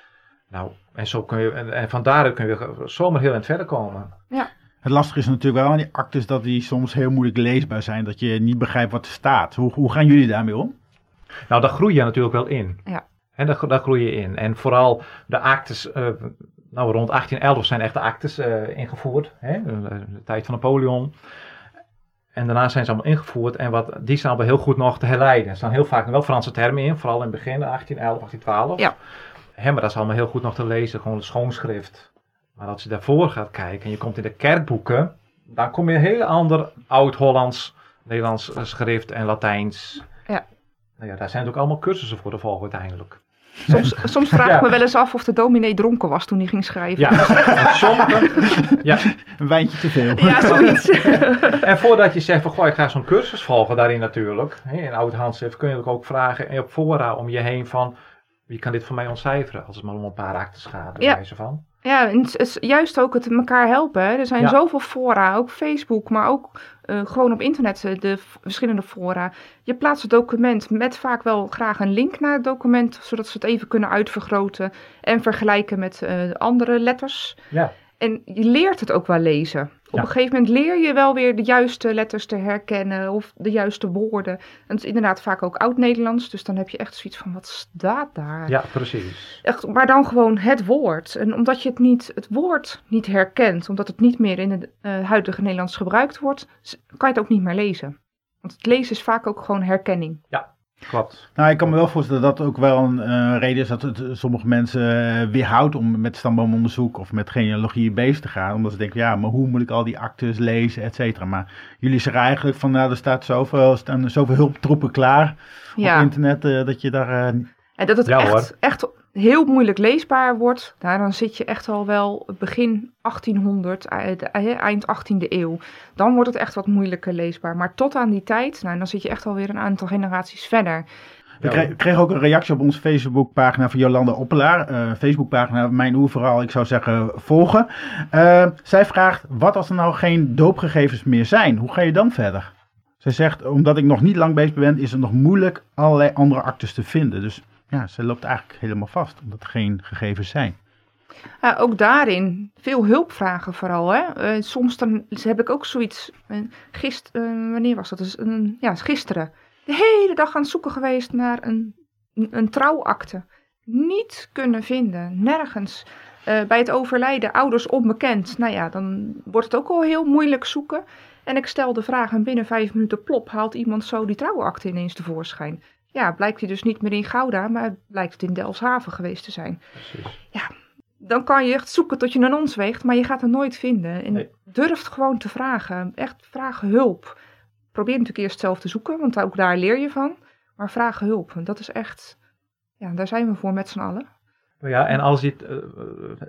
Nou, en, zo kun je, en, en van daaruit kun je zomaar heel eind verder komen. Het lastige is natuurlijk wel aan die actes dat die soms heel moeilijk leesbaar zijn. Dat je niet begrijpt wat er staat. Hoe, hoe gaan jullie daarmee om? Nou, daar groei je natuurlijk wel in. Ja. En daar, daar groei je in. En vooral de actes, eh, nou rond 1811 zijn echt de actes eh, ingevoerd. Hè? De, de tijd van Napoleon. En daarna zijn ze allemaal ingevoerd. En wat, die staan wel heel goed nog te herleiden. Er staan heel vaak nog wel Franse termen in. Vooral in het begin, 1811, 1812. Ja. Hè, maar dat is allemaal heel goed nog te lezen. Gewoon het schoonschrift. Maar als je daarvoor gaat kijken en je komt in de kerkboeken, dan kom je een heel ander oud-Hollands, Nederlands schrift en Latijns. Ja. Nou ja, daar zijn ook allemaal cursussen voor te volgen uiteindelijk. Soms, soms vraag Ja. ik me wel eens af of de dominee dronken was toen hij ging schrijven. Ja, en sommige, ja. Een wijntje te veel. Ja, zoiets. En voordat je zegt van goh, ik ga zo'n cursus volgen daarin natuurlijk, hè, in oud-handschrift, kun je ook vragen en op fora om je heen van wie kan dit voor mij ontcijferen als het maar om een paar Ja. wijze van. Ja, en het is juist ook het elkaar helpen. Hè. Er zijn Ja. zoveel fora, ook Facebook, maar ook eh, gewoon op internet eh, de verschillende fora. Je plaatst het document met vaak wel graag een link naar het document, zodat ze het even kunnen uitvergroten en vergelijken met eh, andere letters. Ja. En je leert het ook wel lezen. Op Ja. een gegeven moment leer je wel weer de juiste letters te herkennen of de juiste woorden. En het is inderdaad vaak ook oud-Nederlands, dus dan heb je echt zoiets van, wat staat daar? Ja, precies. Echt, maar dan gewoon het woord. En omdat je het, niet, het woord niet herkent, omdat het niet meer in het eh, huidige Nederlands gebruikt wordt, kan je het ook niet meer lezen. Want het lezen is vaak ook gewoon herkenning. Klopt. Nou, ik kan me wel voorstellen dat dat ook wel een eh, reden is dat het eh, sommige mensen eh, weerhoudt om met stamboomonderzoek of met genealogie bezig te gaan. Omdat ze denken, ja, maar hoe moet ik al die actes lezen, et cetera. Maar jullie zeggen eigenlijk van, nou, er staat zoveel, staan zoveel hulptroepen klaar op internet eh, dat je daar... eh, en dat het Ja, echt, hoor. echt heel moeilijk leesbaar wordt. Dan zit je echt al wel begin 1800, eh, eh, eind 18e eeuw. Dan wordt het echt wat moeilijker leesbaar. Maar tot aan die tijd, nou, dan zit je echt alweer een aantal generaties verder. We kre- kregen ook een reactie op onze Facebookpagina van Jolanda Oppelaar. eh, Facebookpagina Mijn Oerverhaal, ik zou zeggen volgen. Zij vraagt, wat als er nou geen doopgegevens meer zijn? Hoe ga je dan verder? Zij zegt, omdat ik nog niet lang bezig ben, is het nog moeilijk allerlei andere actes te vinden. Dus ja, ze loopt eigenlijk helemaal vast, omdat er geen gegevens zijn. Ook daarin veel hulp vragen vooral. Hè? Eh, soms dan heb ik ook zoiets. Uh, gist, eh, wanneer was dat? Dus ja, gisteren. De hele dag aan het zoeken geweest naar een, een, een trouwakte. Niet kunnen vinden. Nergens. Eh, bij het overlijden, ouders onbekend. Nou ja, dan wordt het ook al heel moeilijk zoeken. En ik stel de vraag en binnen vijf minuten plop haalt iemand zo die trouwakte ineens tevoorschijn. Ja, blijkt hij dus niet meer in Gouda, maar blijkt het in Delfshaven geweest te zijn Precies. dan kan je echt zoeken tot je een ons weegt, maar je gaat het nooit vinden. En Nee. durf gewoon te vragen. Echt vraag hulp. Probeer natuurlijk eerst zelf te zoeken, want ook daar leer je van. Maar vraag hulp. En dat is echt, ja, daar zijn we voor met z'n allen. Ja, en als eh,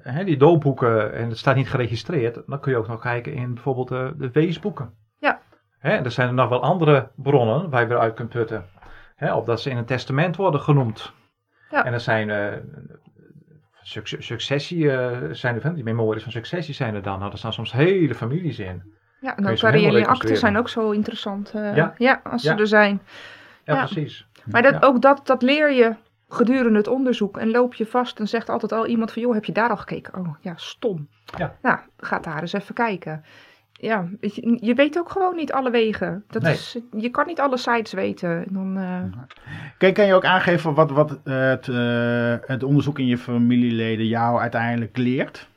eh, die doopboeken en het staat niet geregistreerd, dan kun je ook nog kijken in bijvoorbeeld de, de weesboeken. Ja. Hè, en er zijn er nog wel andere bronnen waar je weer uit kunt putten. Hè, of dat ze in een testament worden genoemd. Ja. En er zijn eh, suc- successie, eh, zijn er, van- die memories van successie zijn er dan. Nou, er staan soms hele families in. Ja, en je ze helemaal notariële akten reconstrueren. zijn ook zo interessant. eh, Ja. ja. als Ja. ze er zijn. Ja, Ja. precies. Maar dat, ook dat, dat leer je gedurende het onderzoek. En loop je vast en zegt altijd al iemand van... joh, heb je daar al gekeken? Oh, ja, stom. Ja. Nou, ga daar eens even kijken. Ja, je, je weet ook gewoon niet alle wegen. Dat Nee. is, je kan niet alle sites weten. Dan, eh, Kijk, kan je ook aangeven wat, wat het, eh, het onderzoek in je familieleden jou uiteindelijk leert?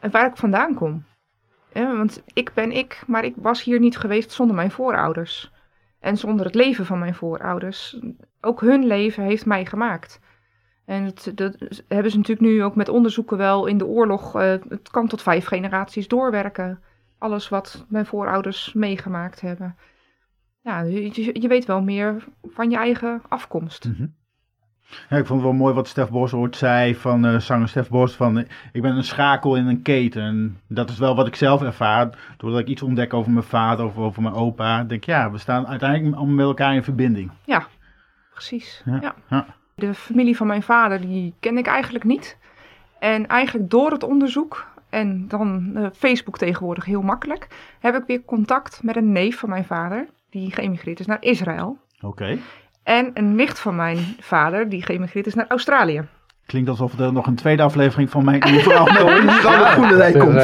en waar ik vandaan kom. Ja, want ik ben ik, maar ik was hier niet geweest zonder mijn voorouders. En zonder het leven van mijn voorouders. Ook hun leven heeft mij gemaakt. En het, dat hebben ze natuurlijk nu ook met onderzoeken wel in de oorlog. eh, het kan tot vijf generaties doorwerken. Alles wat mijn voorouders meegemaakt hebben. Ja, je, je- weet wel meer van je eigen afkomst. Mhm. Ja, ik vond het wel mooi wat Stef Bos ooit zei van eh, zanger Stef Bos van eh, ik ben een schakel in een keten. En dat is wel wat ik zelf ervaar. Doordat ik iets ontdek over mijn vader of over mijn opa. Denk ik, ja, we staan uiteindelijk allemaal met elkaar in verbinding. Precies. Ja, Ja. ja. De familie van mijn vader, die ken ik eigenlijk niet. En eigenlijk door het onderzoek, en dan eh, Facebook tegenwoordig heel makkelijk, heb ik weer contact met een neef van mijn vader, die geëmigreerd is naar Israël. Oké. En een nicht van mijn vader, die geëmigreerd is naar Australië. Klinkt alsof er nog een tweede aflevering van mijn verhaal niet aan de goede lijn komt.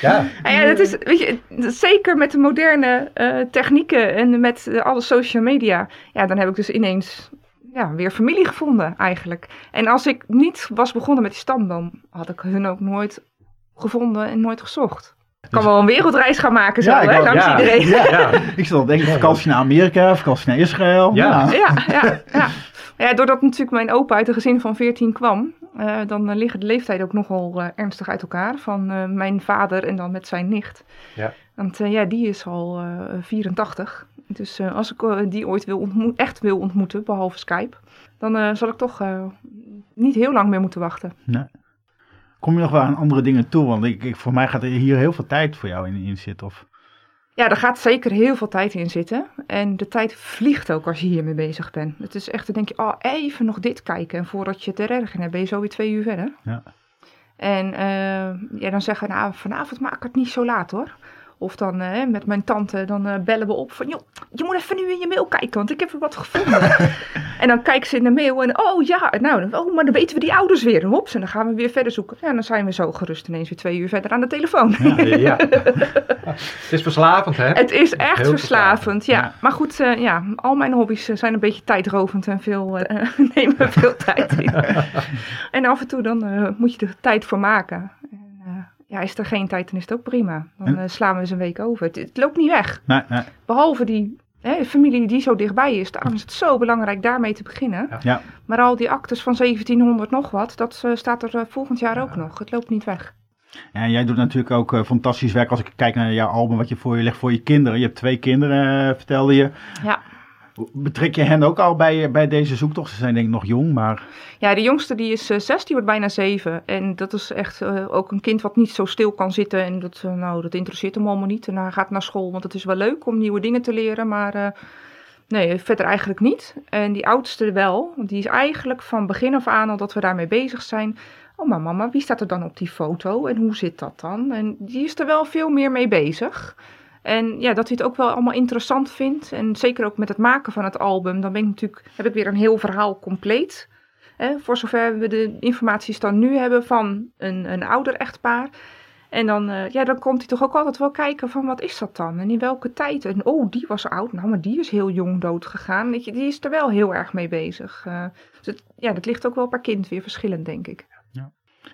ja, En ja, dat is, weet je, zeker met de moderne eh, technieken en met eh, alle social media, ja, dan heb ik dus ineens ja, weer familie gevonden eigenlijk. En als ik niet was begonnen met die stamboom, had ik hun ook nooit gevonden en nooit gezocht. Ik kan Dus- wel een wereldreis gaan maken zo, Ja, ik hè, wou- langs ja. iedereen. ja. Ik zat al denken, vakantie naar Amerika, vakantie naar Israël. Ja. Ja, ja, ja. ja, doordat natuurlijk mijn opa uit een gezin van 14 kwam, eh, dan eh, liggen de leeftijden ook nogal eh, ernstig uit elkaar. Van eh, mijn vader en dan met zijn nicht. Ja. Want eh, ja, die is al eh, 84. Dus eh, als ik die ooit wil ontmoet, echt wil ontmoeten, behalve Skype, dan eh, zal ik toch eh, niet heel lang meer moeten wachten. Kom je nog wel aan andere dingen toe? Want ik, ik, voor mij gaat er hier heel veel tijd voor jou in, in zitten. Of... Ja, er gaat zeker heel veel tijd in zitten. En de tijd vliegt ook als je hiermee bezig bent. Het is echt, dan denk je, oh, even nog dit kijken. En voordat je het er erg in hebt, ben je zo weer twee uur verder. Ja. En eh, ja, dan zeggen we, nou, vanavond maak ik het niet zo laat hoor. Of dan eh, met mijn tante, dan eh, bellen we op van, joh, je moet even nu in je mail kijken, want ik heb er wat gevonden. en dan kijken ze in de mail en, oh ja, nou, oh, maar dan weten we die ouders weer. Hops, en dan gaan we weer verder zoeken. Ja, en dan zijn we zo gerust ineens weer twee uur verder aan de telefoon. Ja, Ja. het is verslavend, hè? Het is echt Heel verslavend, ja. Ja. Maar goed, eh, ja, al mijn hobby's zijn een beetje tijdrovend en veel, nemen veel tijd in. en af en toe dan moet je er tijd voor maken. En, ja, is er geen tijd, dan is het ook prima. Dan En- eh, slaan we eens een week over. Het, het loopt niet weg. Nee, nee. Behalve die hè, familie die zo dichtbij is. Daarom is het zo belangrijk daarmee te beginnen. Ja. Ja. Maar al die actes van 1700 nog wat, dat eh, staat er eh, volgend jaar ook nog. Het loopt niet weg. Ja, jij doet natuurlijk ook fantastisch werk als ik kijk naar jouw album, wat je voor je legt voor je kinderen. Je hebt twee kinderen, vertelde je. Ja. Betrek je hen ook al bij, bij deze zoektocht? Ze zijn denk ik nog jong, maar Ja, de jongste die is eh, zes, die wordt bijna zeven. En dat is echt eh, ook een kind wat niet zo stil kan zitten. En dat, eh, nou, dat interesseert hem allemaal niet. En hij gaat naar school, want het is wel leuk om nieuwe dingen te leren. Maar nee, verder eigenlijk niet. En die oudste wel. Want die is eigenlijk van begin af aan al dat we daarmee bezig zijn. Oh, maar mama, wie staat er dan op die foto? En hoe zit dat dan? En die is er wel veel meer mee bezig. En ja, dat hij het ook wel allemaal interessant vindt. En zeker ook met het maken van het album. Dan ben ik natuurlijk, heb ik weer een heel verhaal compleet. Hè, voor zover we de informatiestand nu hebben van een, een ouder echtpaar. En dan, eh, ja, dan komt hij toch ook altijd wel kijken van wat is dat dan? En in welke tijd? En oh, die was oud. Nou, maar die is heel jong dood gegaan. Die is er wel heel erg mee bezig. Eh, dus het, ja, dat ligt ook wel per kind weer verschillend, denk ik.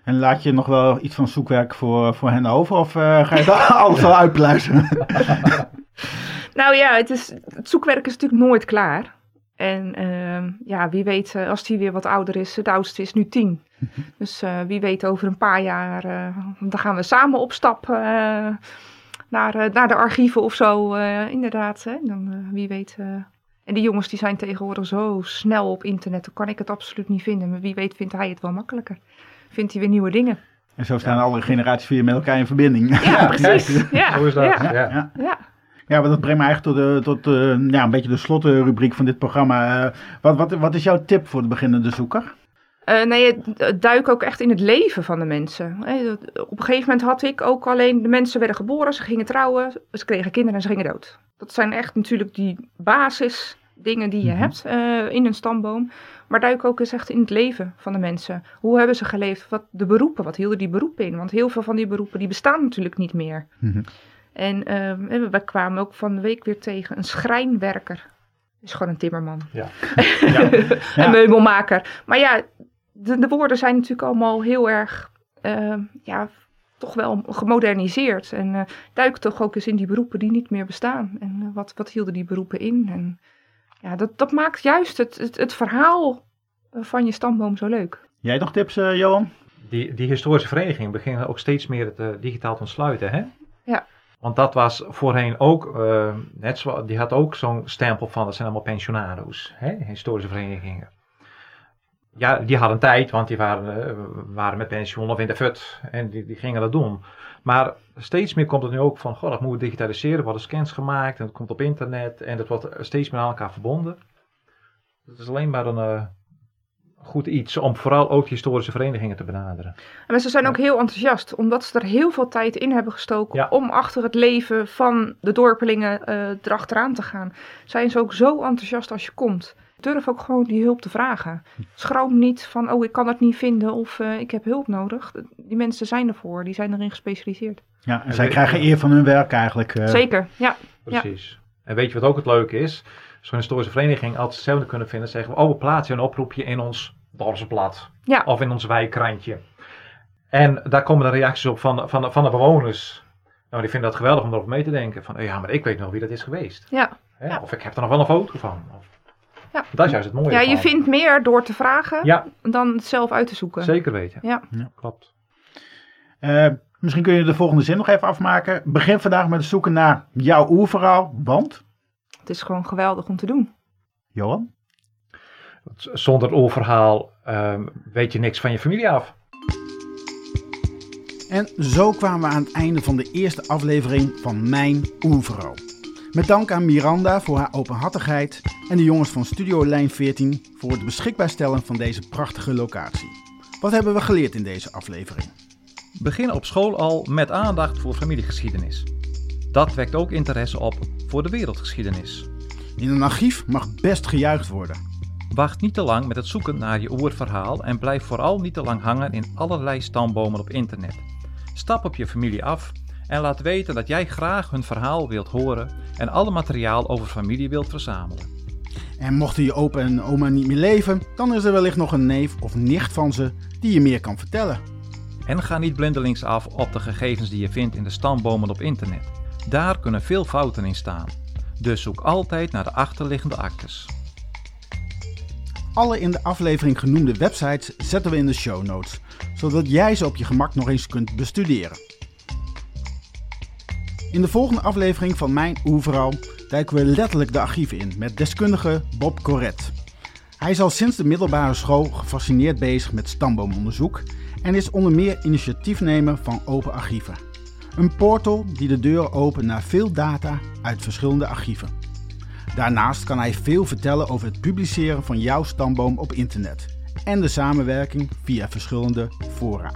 En laat je nog wel iets van zoekwerk voor, voor hen over? Of eh, ga je het alles al uitpluizen? Nou ja, het, is, het zoekwerk is natuurlijk nooit klaar. En ehm, ja, wie weet, eh, als die weer wat ouder is, de oudste is nu tien. Dus eh, wie weet over een paar jaar, dan gaan we samen op stap eh, naar, naar de archieven of zo. inderdaad, hè. Dan, wie weet. En die jongens die zijn tegenwoordig zo snel op internet, dan kan ik het absoluut niet vinden. Maar wie weet vindt hij het wel makkelijker. Vindt hij weer nieuwe dingen. En zo staan alle generaties weer met elkaar in verbinding. Ja, precies. Ja, Zo is dat. Ja, Ja. Ja. ja. Ja, maar dat brengt me eigenlijk tot, de, tot eh, ja, een beetje de slotrubriek van dit programma. Eh, wat, wat, wat is jouw tip voor de beginnende zoeker? Eh, nee, het- duik ook echt in het leven van de mensen. Op een gegeven moment had ik ook alleen, de mensen werden geboren, ze gingen trouwen, ze kregen kinderen en ze gingen dood. Dat zijn echt natuurlijk die basisdingen die je Mhm. hebt eh, in een stamboom. Maar duik ook eens echt in het leven van de mensen. Hoe hebben ze geleefd? Wat de beroepen, wat hielden die beroepen in? Want heel veel van die beroepen die bestaan natuurlijk niet meer. Mhm. En ehm, we kwamen ook van de week weer tegen een schrijnwerker. Dat is gewoon een timmerman. Ja. een Ja. meubelmaker. Maar ja, de, de woorden zijn natuurlijk allemaal heel erg, ehm, ja, toch wel gemoderniseerd. En eh duik toch ook eens in die beroepen die niet meer bestaan. En eh, wat, wat hielden die beroepen in? En ja, dat, dat maakt juist het, het, het verhaal eh, van je stamboom zo leuk. Jij nog tips, eh, Johan? Die, die historische verenigingen beginnen ook steeds meer het eh, digitaal te ontsluiten, hè? Ja. Want dat was voorheen ook, net zo, die had ook zo'n stempel van, dat zijn allemaal pensionado's, hè? Historische verenigingen. Ja, die hadden tijd, want die waren, waren met pensioen of in de fut en die, die gingen dat doen. Maar steeds meer komt het nu ook van, goh, dat moeten we digitaliseren, er worden scans gemaakt en het komt op internet en het wordt steeds meer aan elkaar verbonden. Het is alleen maar een eh, goed iets om vooral ook historische verenigingen te benaderen. En mensen zijn ook heel enthousiast, omdat ze er heel veel tijd in hebben gestoken Ja. om achter het leven van de dorpelingen eh erachteraan te gaan. Zijn ze ook zo enthousiast als je komt. Durf ook gewoon die hulp te vragen. Schroom niet van, oh ik kan het niet vinden of eh, ik heb hulp nodig. Die mensen zijn ervoor, die zijn erin gespecialiseerd. Ja, en En zij krijgen eer van hun werk eigenlijk. eh. Zeker, ja. Precies. En weet je wat ook het leuke is? Zo'n historische vereniging altijd hetzelfde kunnen vinden. Zeggen we, oh we plaatsen een oproepje in ons dorpsblad. Ja. Of in ons wijkkrantje. En daar komen de reacties op van, van, van de bewoners. Nou, die vinden dat geweldig om erover mee te denken. Van, ja, maar ik weet nog wie dat is geweest. Ja, Hè? Ja. Of ik heb er nog wel een foto van. Of, Ja. Dat is juist het mooie Ja, je vindt meer door te vragen Ja, dan het zelf uit te zoeken. zeker weten. Ja. Klopt. Eh, misschien kun je de volgende zin nog even afmaken. Begin vandaag met het zoeken naar jouw oerverhaal, want... Het is gewoon geweldig om te doen. Johan? Zonder het oorverhaal ehm, weet je niks van je familie af. En zo kwamen we aan het einde van de eerste aflevering van Mijn Oerverhaal. Met dank aan Miranda voor haar openhartigheid en de jongens van Studio Lijn 14 voor het beschikbaar stellen van deze prachtige locatie. Wat hebben we geleerd in deze aflevering? Begin op school al met aandacht voor familiegeschiedenis. Dat wekt ook interesse op voor de wereldgeschiedenis. In een archief mag best gejuicht worden. Wacht niet te lang met het zoeken naar je oerverhaal en blijf vooral niet te lang hangen in allerlei stambomen op internet. Stap op je familie af en laat weten dat jij graag hun verhaal wilt horen en alle materiaal over familie wilt verzamelen. En mochten je opa en oma niet meer leven, dan is er wellicht nog een neef of nicht van ze die je meer kan vertellen. En ga niet blindelings af op de gegevens die je vindt in de stambomen op internet. Daar kunnen veel fouten in staan. Dus zoek altijd naar de achterliggende actes. Alle in de aflevering genoemde websites zetten we in de show notes, zodat jij ze op je gemak nog eens kunt bestuderen. In de volgende aflevering van Mijn Oerverhaal duiken we letterlijk de archieven in met deskundige Bob Corret. Hij is al sinds de middelbare school gefascineerd bezig met stamboomonderzoek en is onder meer initiatiefnemer van Open Archieven. Een portal die de deuren opent naar veel data uit verschillende archieven. Daarnaast kan hij veel vertellen over het publiceren van jouw stamboom op internet en de samenwerking via verschillende fora.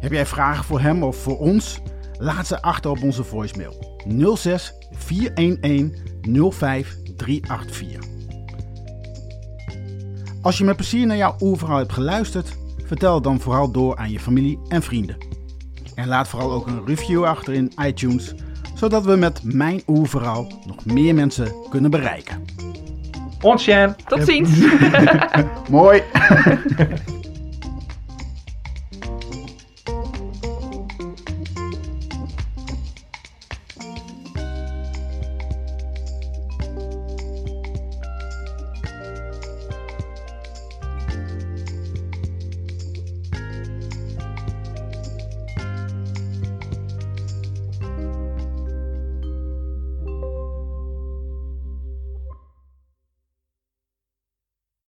Heb jij vragen voor hem of voor ons? Laat ze achter op onze voicemail 06 411 05 384. Als je met plezier naar jouw oerverhaal hebt geluisterd, vertel het dan vooral door aan je familie en vrienden. En laat vooral ook een review achter in iTunes, zodat we met mijn oerverhaal nog meer mensen kunnen bereiken. Onsjen! Tot ziens! Mooi!